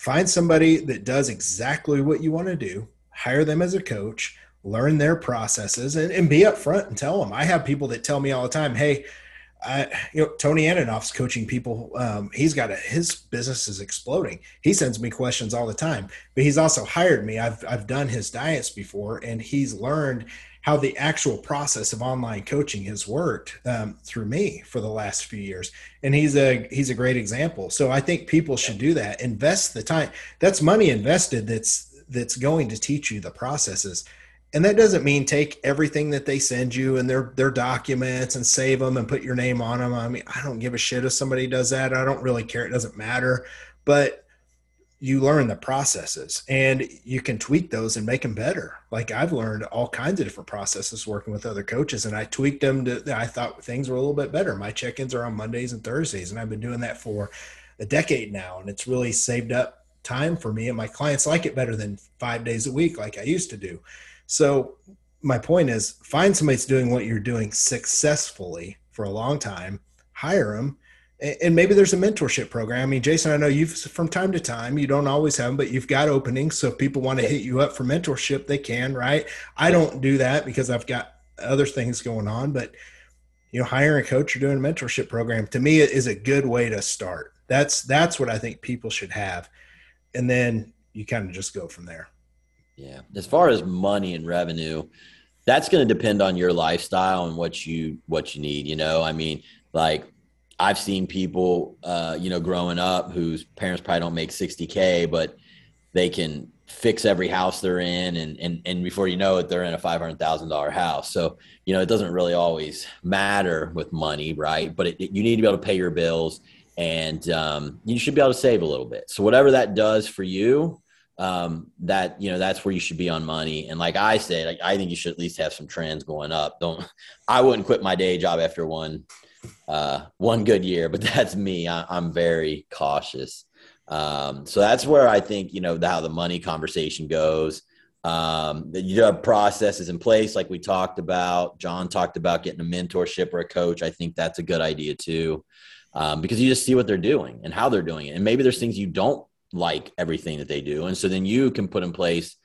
find somebody that does exactly what you want to do hire them as a coach learn their processes and, and be upfront and tell them i have people that tell me all the time hey I, you know, Tony Ananoff's coaching people. Um, he's got a, his business is exploding. He sends me questions all the time, but he's also hired me. I've, I've done his diets before and he's learned how the actual process of online coaching has worked um, through me for the last few years. And he's a he's a great example. So i think people should do that. Invest the time. That's money invested that's that's going to teach you the processes. And that doesn't mean take everything that they send you and their their documents and save them and put your name on them i mean i don't give a shit if somebody does that. I don't really care. It doesn't matter. But you learn the processes and you can tweak those and make them better. Like I've learned all kinds of different processes working with other coaches and I tweaked them to, I thought things were a little bit better. My check-ins are on Mondays and Thursdays and I've been doing that for a decade now. And it's really saved up time for me and my clients like it better than five days a week, like I used to do. So my point is find somebody that's doing what you're doing successfully for a long time, hire them and maybe there's a mentorship program. I mean, Jason, I know you've from time to time, you don't always have them, but you've got openings. So if people want to hit you up for mentorship, they can, right? I don't do that because I've got other things going on, but you know, hiring a coach or doing a mentorship program to me is a good way to start. That's that's what I think people should have. And then you kind of just go from there. Yeah. As far as money and revenue, that's going to depend on your lifestyle and what you what you need, you know. I mean, like I've seen people, uh, you know, growing up whose parents probably don't make 60K, but they can fix every house they're in. And, and, and before you know it, they're in a $500,000 house. So, you know, it doesn't really always matter with money, right? But it, it, you need to be able to pay your bills and um, you should be able to save a little bit. So whatever that does for you, um, that you know that's where you should be on money. And like I said, like, I think you should at least have some trends going up. Don't I wouldn't quit my day job after one uh, one good year, but that's me. I, am very cautious. Um, so that's where I think, you know, the, how the money conversation goes. Um, you have processes in place, like we talked about. John talked about getting a mentorship or a coach. I think that's a good idea too, um, because you just see what they're doing and how they're doing it. And maybe there's things you don't like everything that they do. And so then you can put in place,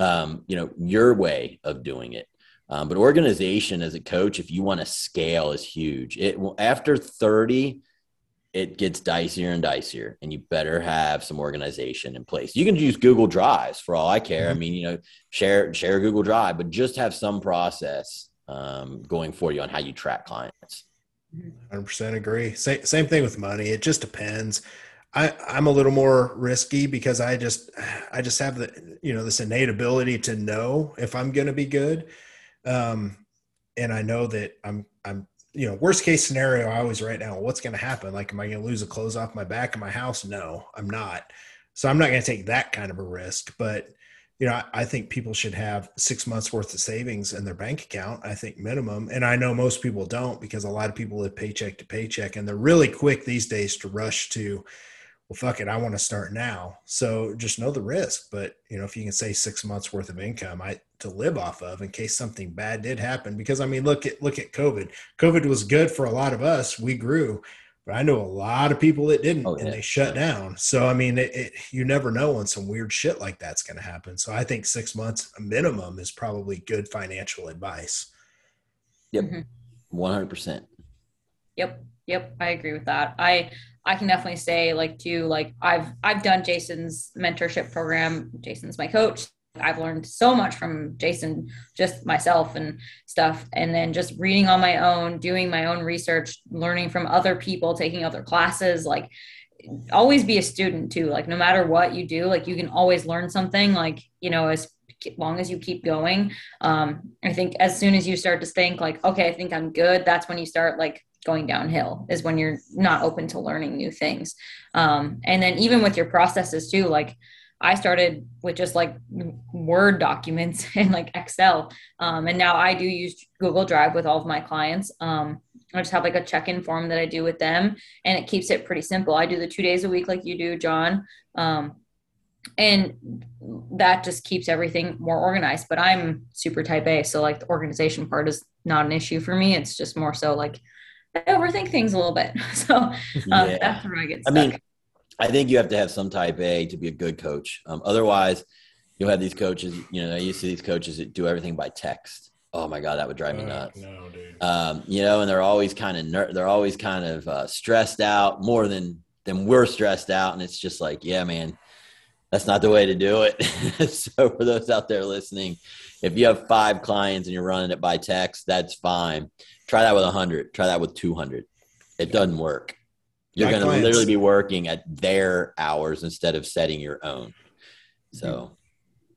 um, you know, your way of doing it. Um, but organization as a coach, if you want to scale, is huge. It after 30, it gets dicier and dicier, and you better have some organization in place. You can use Google Drives for all I care. Mm-hmm. I mean, you know, share share Google Drive, but just have some process um, going for you on how you track clients. 100% agree. Same, same thing with money. It just depends. I, I'm a little more risky because I just I just have the you know this innate ability to know if I'm going to be good. Um, and I know that I'm, I'm, you know, worst case scenario, I always write down what's going to happen. Like, am I going to lose the clothes off my back in my house? No, I'm not. So I'm not going to take that kind of a risk. But, you know, I, I think people should have six months worth of savings in their bank account. I think minimum. And I know most people don't because a lot of people live paycheck to paycheck and they're really quick these days to rush to, well, fuck it, I want to start now. So just know the risk. But you know, if you can say six months worth of income, I to live off of in case something bad did happen. Because I mean, look at look at COVID. COVID was good for a lot of us. We grew, but I know a lot of people that didn't, oh, yeah. and they shut down. So I mean, it, it, you never know when some weird shit like that's going to happen. So I think six months minimum is probably good financial advice. Yep, mm-hmm. one hundred percent. Yep, yep, I agree with that. I I can definitely say like too like I've I've done Jason's mentorship program. Jason's my coach. I've learned so much from Jason, just myself and stuff. And then just reading on my own, doing my own research, learning from other people, taking other classes, like always be a student too. Like no matter what you do, like you can always learn something, like, you know, as long as you keep going. Um, I think as soon as you start to think like, okay, I think I'm good, that's when you start like going downhill is when you're not open to learning new things um, and then even with your processes too like i started with just like word documents and like excel um, and now i do use google drive with all of my clients um, i just have like a check-in form that i do with them and it keeps it pretty simple i do the two days a week like you do john um, and that just keeps everything more organized but i'm super type a so like the organization part is not an issue for me it's just more so like I overthink things a little bit. So um, yeah. that's where I get stuck. I mean, I think you have to have some type A to be a good coach. Um, otherwise, you'll have these coaches. You know, I used to these coaches that do everything by text. Oh my god, that would drive me uh, nuts. No, dude. Um, you know, and they're always kind of ner- they're always kind of uh, stressed out more than than we're stressed out, and it's just like, yeah, man, that's not the way to do it. so for those out there listening, if you have five clients and you're running it by text, that's fine. Try that with 100. Try that with 200. It doesn't work. You're going to literally be working at their hours instead of setting your own. So,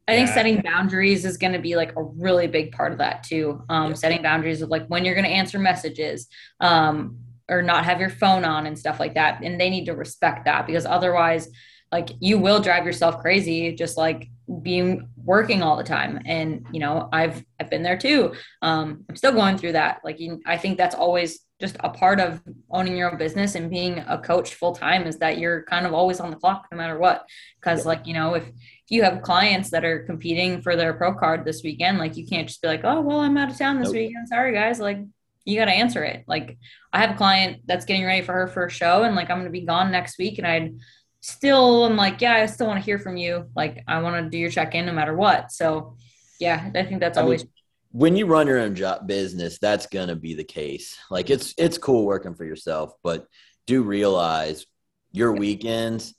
I think yeah. setting boundaries is going to be like a really big part of that too. Um, yeah. Setting boundaries of like when you're going to answer messages um, or not have your phone on and stuff like that. And they need to respect that because otherwise, like you will drive yourself crazy just like being working all the time. And you know i've i've been there too. Um i'm still going through that. Like you, i think that's always just a part of owning your own business and being a coach full time is that you're kind of always on the clock no matter what. Because like you know if if you have clients that are competing for their pro card this weekend like you can't just be like oh well i'm out of town this nope. weekend. Sorry guys. Like you got to answer it. Like i have a client that's getting ready for her first show and like i'm going to be gone next week and i'd still I'm like, yeah, I still want to hear from you. Like I want to do your check in no matter what. So yeah, I think that's I always mean, when you run your own job business, that's gonna be the case. Like it's it's cool working for yourself, but do realize your weekends.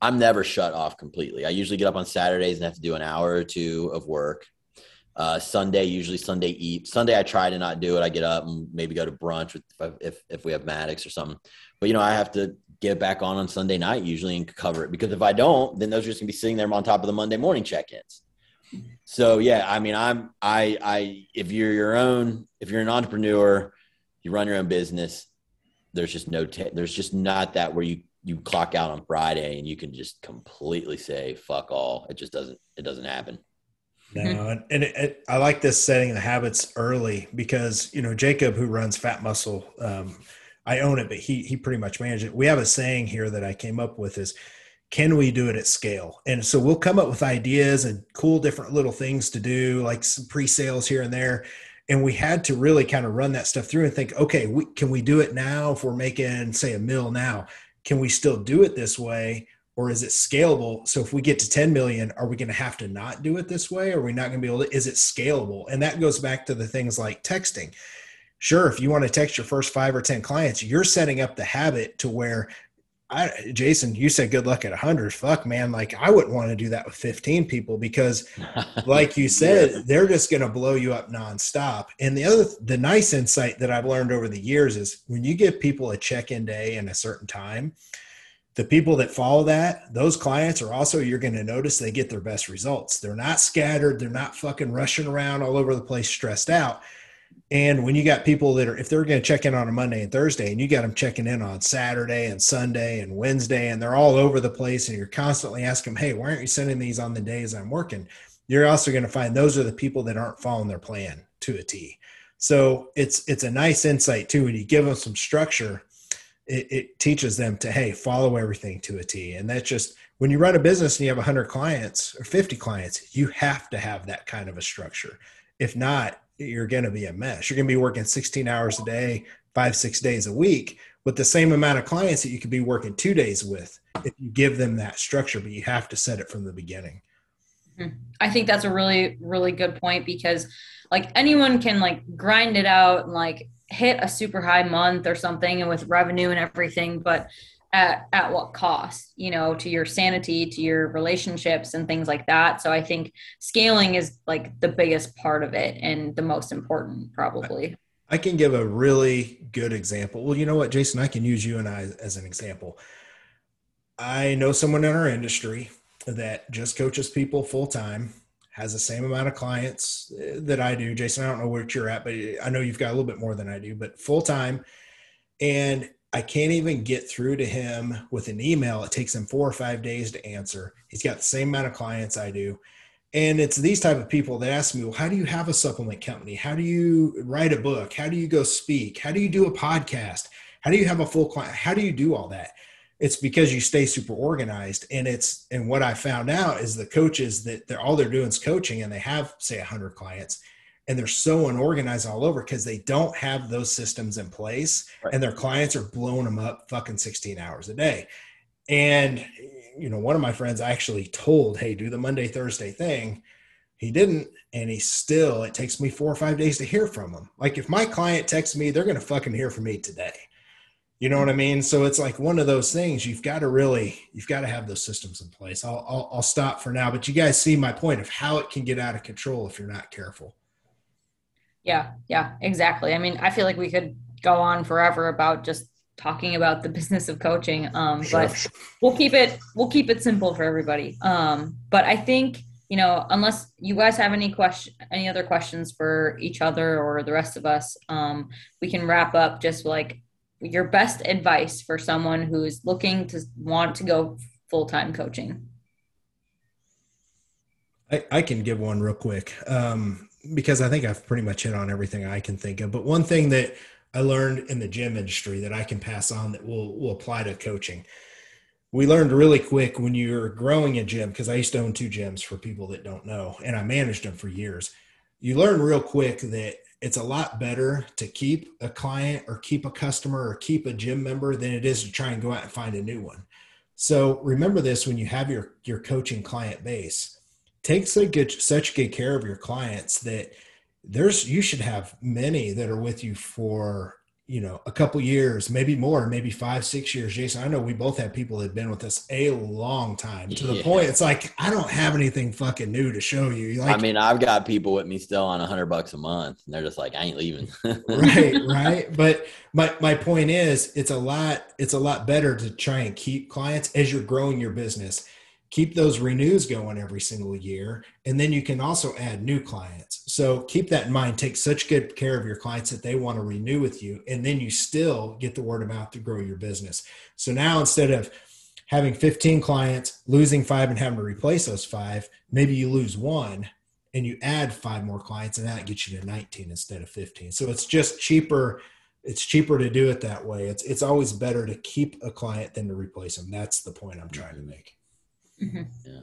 I'm never shut off completely. I usually get up on Saturdays and have to do an hour or two of work. Uh, Sunday, usually Sunday eat. Sunday, I try to not do it. I get up and maybe go to brunch with, if, if, if we have Maddox or something. But you know, I have to get back on on Sunday night usually and cover it because if I don't, then those are just gonna be sitting there on top of the Monday morning check-ins. So yeah, I mean, I'm I I if you're your own if you're an entrepreneur, you run your own business. There's just no t- there's just not that where you you clock out on Friday and you can just completely say fuck all. It just doesn't it doesn't happen. No, and, it, it, I like this setting the habits early because you know Jacob, who runs Fat Muscle, um, I own it, but he he pretty much manages it. We have a saying here that I came up with is can we do it at scale? And so we'll come up with ideas and cool different little things to do, like some pre-sales here and there. And we had to really kind of run that stuff through and think, okay, we, can we do it now if we're making, say, a mill now? Can we still do it this way? Or is it scalable? So if we get to 10 million, are we going to have to not do it this way? Are we not going to be able to? Is it scalable? And that goes back to the things like texting sure if you want to text your first five or ten clients you're setting up the habit to where I, Jason, you said good luck at 100. Fuck, man. Like, I wouldn't want to do that with 15 people because, like you said, yeah. they're just going to blow you up nonstop. And the other, the nice insight that I've learned over the years is when you give people a check in day and a certain time, the people that follow that, those clients are also, you're going to notice they get their best results. They're not scattered, they're not fucking rushing around all over the place, stressed out and when you got people that are, if they're going to check in on a Monday and Thursday, and you got them checking in on Saturday and Sunday and Wednesday, and they're all over the place, and you're constantly asking them, hey, why aren't you sending these on the days I'm working? You're also going to find those are the people that aren't following their plan to a T. So it's it's a nice insight too. When you give them some structure, it, it teaches them to hey, follow everything to a T. And that's just when you run a business and you have 100 clients or 50 clients, you have to have that kind of a structure. If not, you're going to be a mess. You're going to be working 16 hours a day, five, six days a week with the same amount of clients that you could be working two days with if you give them that structure, but you have to set it from the beginning. Mm-hmm. I think that's a really, really good point because like anyone can like grind it out and like hit a super high month or something and with revenue and everything. But at at what cost you know to your sanity to your relationships and things like that. So i think scaling is like the biggest part of it and the most important probably. I can give a really good example. Well you know what jason i can use you and i as an example. I know someone in our industry that just coaches people full time has the same amount of clients eh, that i do. Jason i don't know where you're at but i know you've got a little bit more than i do but full time and I can't even get through to him with an email. It takes him four or five days to answer. He's got the same amount of clients I do. And it's these type of people that ask me, well, how do you have a supplement company? How do you write a book? How do you go speak? How do you do a podcast? How do you have a full client? How do you do all that? It's because you stay super organized. And it's, and what I found out is the coaches that they're all they're doing is coaching and they have say hundred clients and they're so unorganized all over because they don't have those systems in place right. and their clients are blowing them up fucking 16 hours a day. And you know one of my friends actually told hey do the monday thursday thing. He didn't and he still it takes me four or five days to hear from him like if my client texts me they're going to fucking hear from me today. You know what i mean? So it's like one of those things you've got to really you've got to have those systems in place. I'll, I'll, I'll stop for now but you guys see my point of how it can get out of control if you're not careful yeah, yeah, exactly. I mean, I feel like we could go on forever about just talking about the business of coaching. Um, sure. but we'll keep it we'll keep it simple for everybody. Um, but I think you know, unless you guys have any question, any other questions for each other or the rest of us, um, we can wrap up just like your best advice for someone who's looking to want to go full-time coaching I, I can give one real quick um, because I think I've pretty much hit on everything I can think of. But one thing that I learned in the gym industry that I can pass on that will will apply to coaching. We learned really quick when you're growing a gym because I used to own two gyms for people that don't know, and I managed them for years. You learn real quick that it's a lot better to keep a client or keep a customer or keep a gym member than it is to try and go out and find a new one. So remember this when you have your your coaching client base take such good, such good care of your clients that there's you should have many that are with you for you know a couple years maybe more maybe five six years. Jason i know we both have people that have been with us a long time to the yeah. point it's like i don't have anything fucking new to show you. Like, i mean i've got people with me still on a hundred bucks a month and they're just like i ain't leaving. Right right. But my my point is it's a lot it's a lot better to try and keep clients as you're growing your business keep those renews going every single year and then you can also add new clients. So keep that in mind. Take such good care of your clients that they want to renew with you and then you still get the word of mouth to grow your business. So now instead of having 15 clients losing five and having to replace those five maybe you lose one and you add five more clients and that gets you to 19 instead of 15 so it's just cheaper it's cheaper to do it that way. It's it's always better to keep a client than to replace them. That's the point i'm trying to make Mm-hmm. Yeah.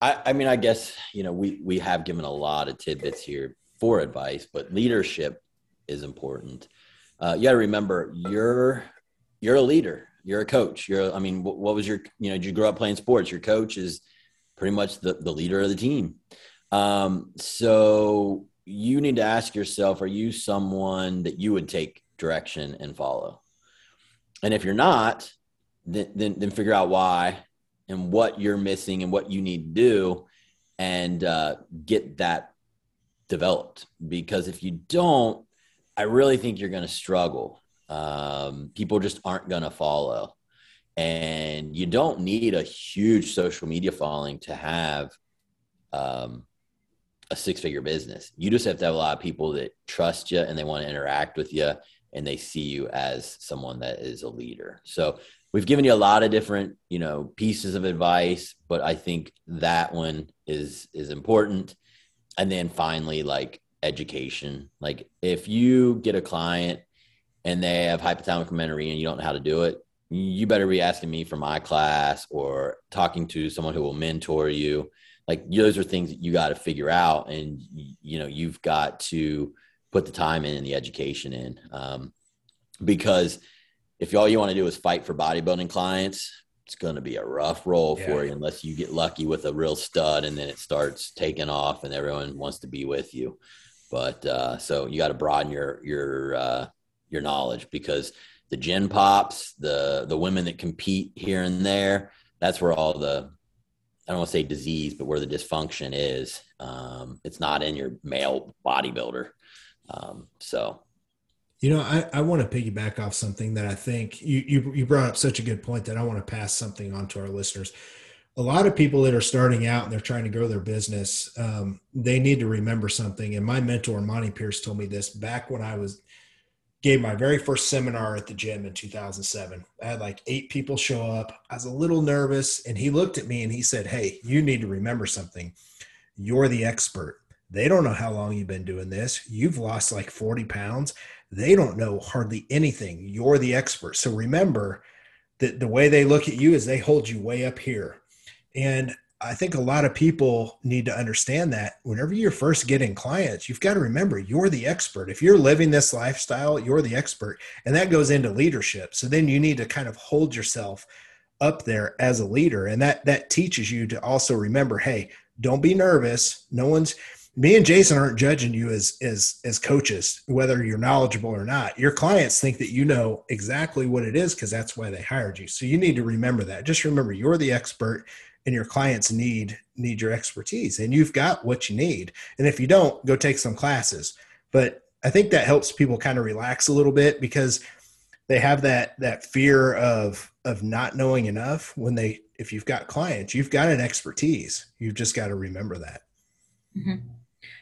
I, I mean, I guess, you know, we, we have given a lot of tidbits here for advice, but leadership is important. Uh, you got to remember you're, you're a leader. You're a coach. You're, I mean, what, what was your, you know, did you grow up playing sports? Your coach is pretty much the, the leader of the team. Um, so you need to ask yourself, are you someone that you would take direction and follow? And if you're not, then, then, then figure out why and what you're missing and what you need to do and uh, get that developed. Because if you don't i really think you're going to struggle. Um, people just aren't going to follow. And you don't need a huge social media following to have um, a six figure business. You just have to have a lot of people that trust you and they want to interact with you and they see you as someone that is a leader. So we've given you a lot of different you know pieces of advice but i think that one is is important. And then finally like education. Like if you get a client and they have hypothalamic amenorrhea and you don't know how to do it you better be asking me for my class or talking to someone who will mentor you. Like those are things that you got to figure out and you know you've got to put the time in and the education in. Um, because if all you want to do is fight for bodybuilding clients, it's going to be a rough roll yeah. for you unless you get lucky with a real stud and then it starts taking off and everyone wants to be with you. But uh, so you got to broaden your your uh, your knowledge because the gen pops, the the women that compete here and there, that's where all the I don't want to say disease, but where the dysfunction is. Um, it's not in your male bodybuilder. Um, so you know, I, I want to piggyback off something that I think you, you you brought up such a good point that I want to pass something on to our listeners. A lot of people that are starting out and they're trying to grow their business, um, they need to remember something. And my mentor, Monty Pierce, told me this back when I was gave my very first seminar at the gym in 2007. I had like eight people show up. I was a little nervous, and he looked at me and he said, "Hey, you need to remember something. You're the expert. They don't know how long you've been doing this. You've lost like 40 pounds." They don't know hardly anything. You're the expert. So remember that the way they look at you is they hold you way up here. And I think a lot of people need to understand that whenever you're first getting clients, you've got to remember you're the expert. If you're living this lifestyle, you're the expert. And that goes into leadership. So then you need to kind of hold yourself up there as a leader. And that that teaches you to also remember, hey, don't be nervous. No one's me and Jason aren't judging you as as as coaches, whether you're knowledgeable or not. Your clients think that you know exactly what it is because that's why they hired you. So you need to remember that. Just remember you're the expert and your clients need need your expertise and you've got what you need. And if you don't, go take some classes. But I think that helps people kind of relax a little bit because they have that that fear of of not knowing enough when they if you've got clients, you've got an expertise. You've just got to remember that. Mm-hmm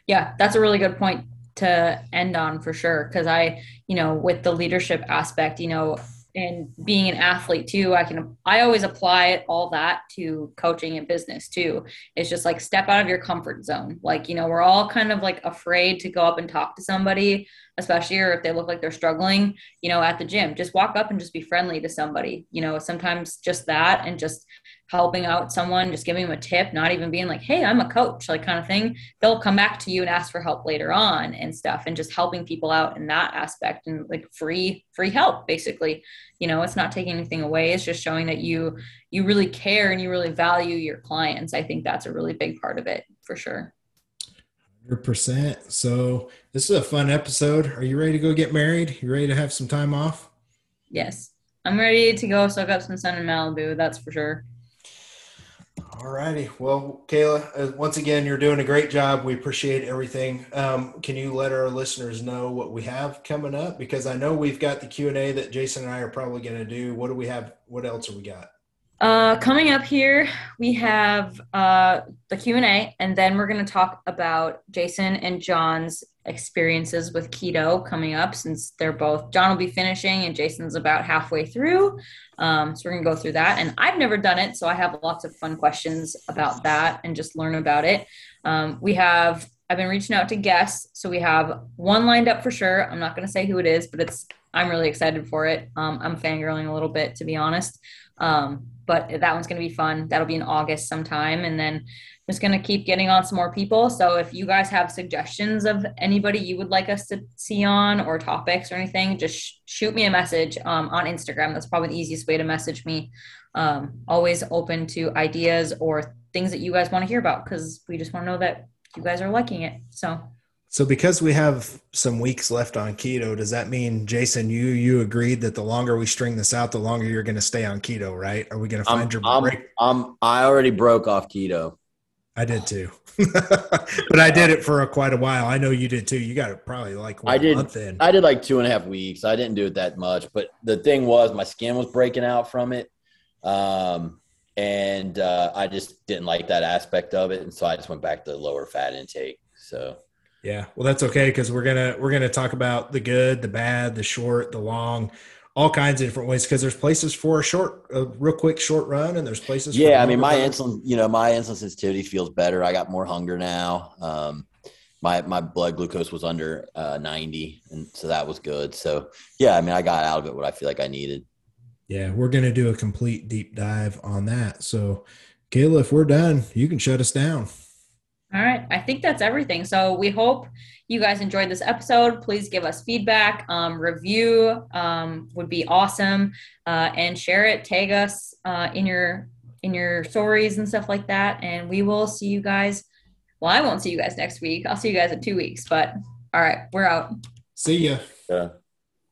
yeah, that's a really good point to end on for sure. Cause I, you know, with the leadership aspect, you know, and being an athlete too i can i always apply all that to coaching and business too it's just like step out of your comfort zone like you know we're all kind of like afraid to go up and talk to somebody especially or if they look like they're struggling you know at the gym just walk up and just be friendly to somebody you know sometimes just that and just helping out someone, just giving them a tip, not even being like, hey, I'm a coach, like kind of thing, they'll come back to you and ask for help later on and stuff and just helping people out in that aspect and like free, free help, basically. You know, it's not taking anything away. It's just showing that you you really care and you really value your clients. I think that's a really big part of it for sure. 100%. So, this is a fun episode. Are you ready to go get married? You ready to have some time off? Yes. I'm ready to go soak up some sun in Malibu, that's for sure. All righty. Well, Kayla, uh, once again, you're doing a great job. We appreciate everything. Um, can you let our listeners know what we have coming up? Because I know we've got the Q and A that Jason and I are probably going to do. What do we have? What else have we got? Uh, coming up here, we have uh, the Q and A, and then we're going to talk about Jason and John's experiences with keto coming up since they're both John will be finishing and Jason's about halfway through. Um, so we're gonna go through that. And I've never done it, so I have lots of fun questions about that and just learn about it. Um, we have I've been reaching out to guests, so we have one lined up for sure. I'm not gonna say who it is, but it's I'm really excited for it. Um, I'm fangirling a little bit to be honest. Um, but that one's gonna be fun. That'll be in August sometime, and then just going to keep getting on some more people. So if you guys have suggestions of anybody you would like us to see on or topics or anything, just sh- shoot me a message um, on Instagram. That's probably the easiest way to message me. Um, always open to ideas or things that you guys want to hear about because we just want to know that you guys are liking it. So. So because we have some weeks left on keto, does that mean Jason, you you agreed that the longer we string this out, the longer you're going to stay on keto, right? Are we going to find I'm, your I'm, break? I'm, I already broke off keto. I did too, but I did it for a, quite a while. I know you did too. You got it probably like I did. I did like two and a half weeks. I didn't do it that much, but the thing was, my skin was breaking out from it, um, and uh, I just didn't like that aspect of it, and so I just went back to lower fat intake. So. Yeah, well, that's okay because we're gonna we're gonna talk about the good, the bad, the short, the long all kinds of different ways because there's places for a short, a real quick short run, and there's places. Yeah, I mean, my run. insulin, you know, my insulin sensitivity feels better. I got more hunger now. Um, my my blood glucose was under uh, 90, and so that was good. So yeah, I mean, I got out of it what I feel like I needed. Yeah, we're gonna do a complete deep dive on that. So, Kayla, if we're done, you can shut us down. All right, I think that's everything. So we hope you guys enjoyed this episode, please give us feedback. Um, review um, would be awesome, uh, and share it. Tag us uh, in your in your stories and stuff like that. And we will see you guys. Well, I won't see you guys next week. I'll see you guys in two weeks. But all right, we're out. See ya. Yeah.